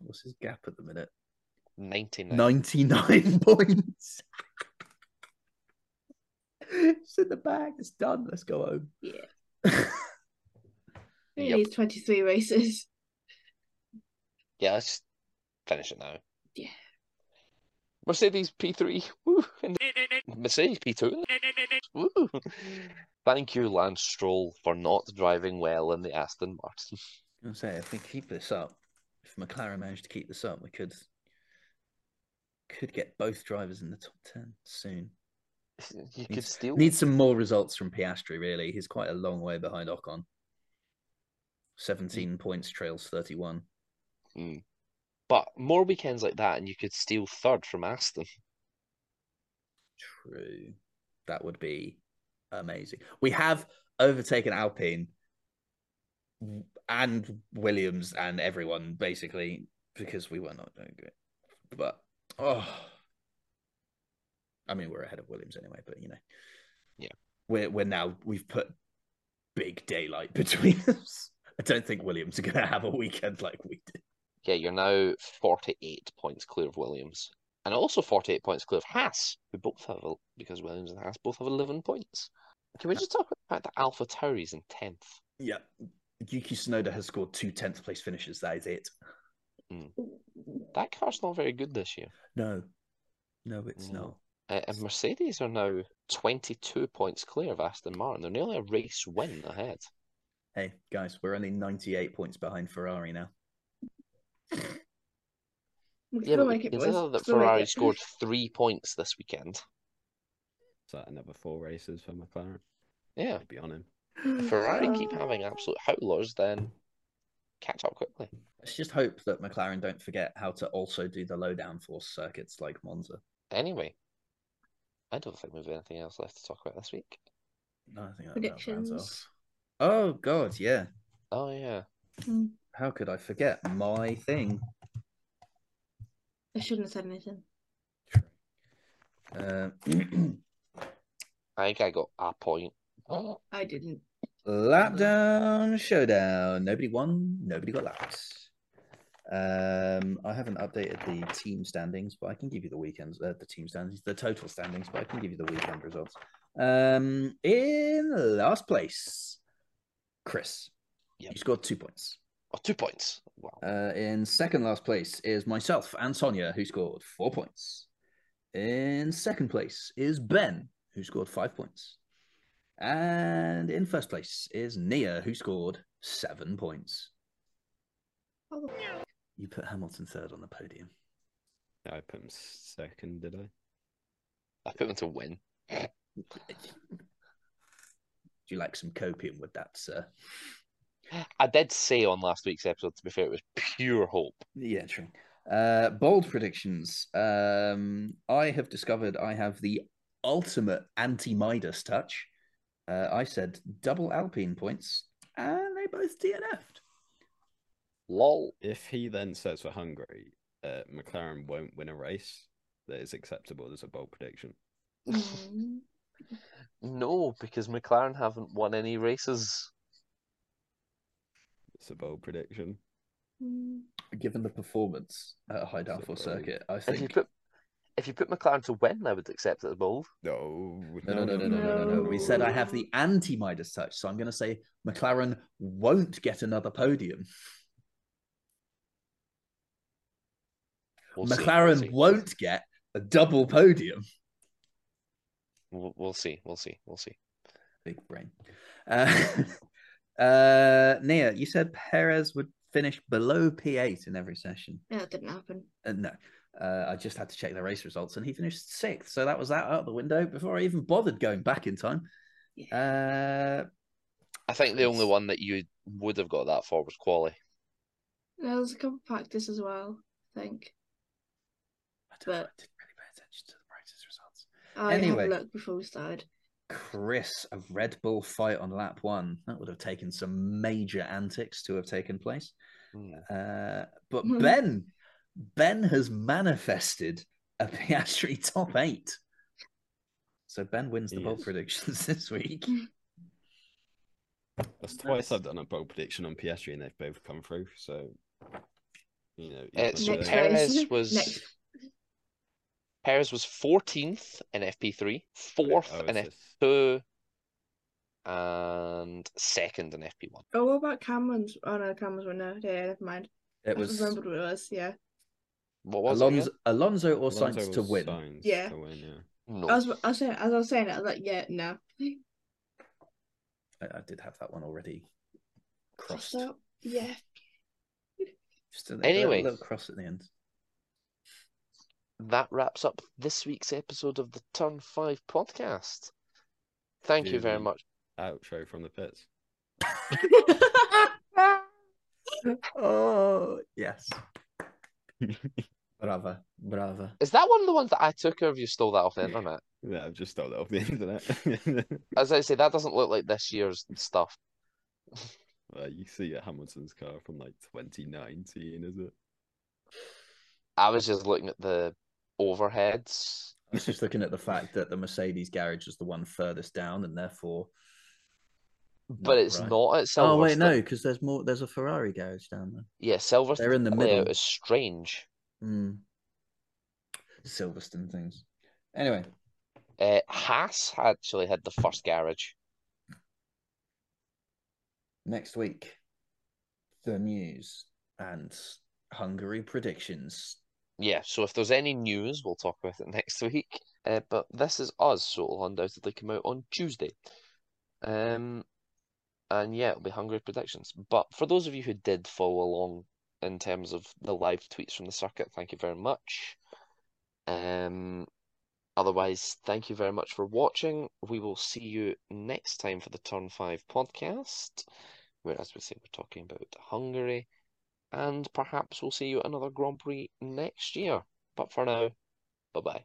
What's his gap at the minute? 99. 99 points. it's in the bag. It's done. Let's go home. Yeah. He Yep. needs 23 races. Yeah, let's just finish it now. Yeah. Mercedes P3. Woo. And Mercedes P2. Woo. Thank you, Lance Stroll, for not driving well in the Aston Martin. I say, if we keep this up, if McLaren managed to keep this up, we could could get both drivers in the top ten soon. You could Needs- steal. Need some more results from Piastri. Really, he's quite a long way behind Ocon. Seventeen points, trails thirty-one. Mm. But more weekends like that, and you could steal third from Aston. True, that would be amazing. We have overtaken Alpine and Williams and everyone basically because we were not doing good. But oh, I mean we're ahead of Williams anyway. But you know, Yeah. we're we're now we've put big daylight between us. I don't think Williams are going to have a weekend like we did. Yeah, you're now 48 points clear of Williams. And also 48 points clear of Haas, who both have, a- because Williams and Haas both have 11 points. Can we just talk about the fact that Alpha Tauri's in 10th? Yeah, Yuki Tsunoda has scored two 10th place finishes. That is it. That car's not very good this year. No, no, it's No. not. Uh, and Mercedes are now 22 points clear of Aston Martin. They're nearly a race win ahead. Hey guys, we're only 98 points behind Ferrari now. We can Yeah, but make it, consider boys. that Still Ferrari it. scored three points this weekend. Is that another four races for McLaren? Yeah, I'd be on him. if Ferrari keep having absolute howlers, then catch up quickly. Let's just hope that McLaren don't forget how to also do the low downforce circuits like Monza. Anyway, I don't think we've anything else left to talk about this week. No, I think that about rounds Predictions. off. Oh god, yeah. Oh yeah, Hmm. How could I forget my thing? I shouldn't have said anything. Uh, I think I got a point. I didn't. lap down showdown. Nobody won. Nobody got laps. Um, I haven't updated the team standings, but I can give you the weekends, uh, the team standings, the total standings, but I can give you the weekend results. Um, in last place, Chris. Yep. You scored two points. Oh, two points. Wow. Uh, in second last place is myself and Sonia, who scored four points. In second place is Ben, who scored five points. And in first place is Nia, who scored seven points. Oh, You put Hamilton third on the podium. I put him second, did I? I put him to win. Do you like some copium with that, sir? I did say on last week's episode, to be fair, it was pure hope. Yeah, true. Uh, bold predictions. Um, I have discovered I have the ultimate anti Midas touch. Uh, I said double Alpine points, and they both DNF'd. Lol. If he then says for Hungary, uh, McLaren won't win a race that is acceptable as a bold prediction. No, because McLaren haven't won any races. It's a bold prediction. Given the performance at a high So downforce circuit, I think. If you put if you put McLaren to win, I would accept it as bold. No, No, no, no, no, no, no, no, no. We said I have the anti Midas touch, so I'm going to say McLaren won't get another podium. We'll see, we'll McLaren see. won't get a double podium. We'll, we'll see. We'll see. We'll see. Big brain. Uh, uh, Nia, you said Perez would finish below P8 in every session. Yeah, it didn't happen. Uh, no, uh, I just had to check the race results, and he finished sixth. So that was that out the window before I even bothered going back in time. Uh, I think the only one that you would have got that for was quali. There was a couple of practice as well, I think. I, don't know, I didn't really pay attention to the practice results. I Anyway. have a look before we started. Chris, a Red Bull fight on lap one. That would have taken some major antics to have taken place. Uh, but Hmm. Ben, Ben has manifested a Piastri top eight. So Ben wins the He bold is. predictions this week. That's twice Nice. I've done a bold prediction on Piastri and they've both come through. So, you know, you can so Next say- Perez was Next. Perez was 14th in FP3, fourth Oh, in it's this- F2, and second in FP1. Oh, what about Cameron's? Oh no, Cameron's one. No, yeah, never mind. It I was remembered what it was. Yeah, What was Alonso, it? Alonso or Alonso Sainz to win. Sainz Yeah. to win, yeah. No. I was. I was saying as I was saying it, I was like, yeah, no. I, I did have that one already crossed. So, yeah. Just a, a Anyway. little cross at the end. That wraps up this week's episode of the Turn 5 podcast. Thank you very Really? much. Outro from the pits. Oh yes, brava, brava. Is that one of the ones that I took, or have you stole that off the internet? Yeah, I've just stole it off the internet. As I say, that doesn't look like this year's stuff. well, you see a Hamilton's car from like 2019, is it? I was just looking at the overheads. I was just looking at the fact that the Mercedes garage was the one furthest down, and therefore. But it's right. not at Silverstone. Oh wait, no, because there's more. There's a Ferrari garage down there. Yeah, Silverstone They're in the middle. is strange. Hmm. Silverstone things. Anyway, Uh, Haas actually had the first garage. next week, the news and Hungary predictions. Yeah, so if there's any news, we'll talk about it next week. Uh, but this is us, so it'll undoubtedly come out on Tuesday. Um, and yeah, it'll be Hungary predictions. But for those of you who did follow along in terms of the live tweets from the circuit, thank you very much. Um, otherwise, thank you very much for watching. We will see you next time for the Turn 5 podcast, where, as we say, we're talking about Hungary. And perhaps we'll see you at another Grand Prix next year. But for now, bye bye.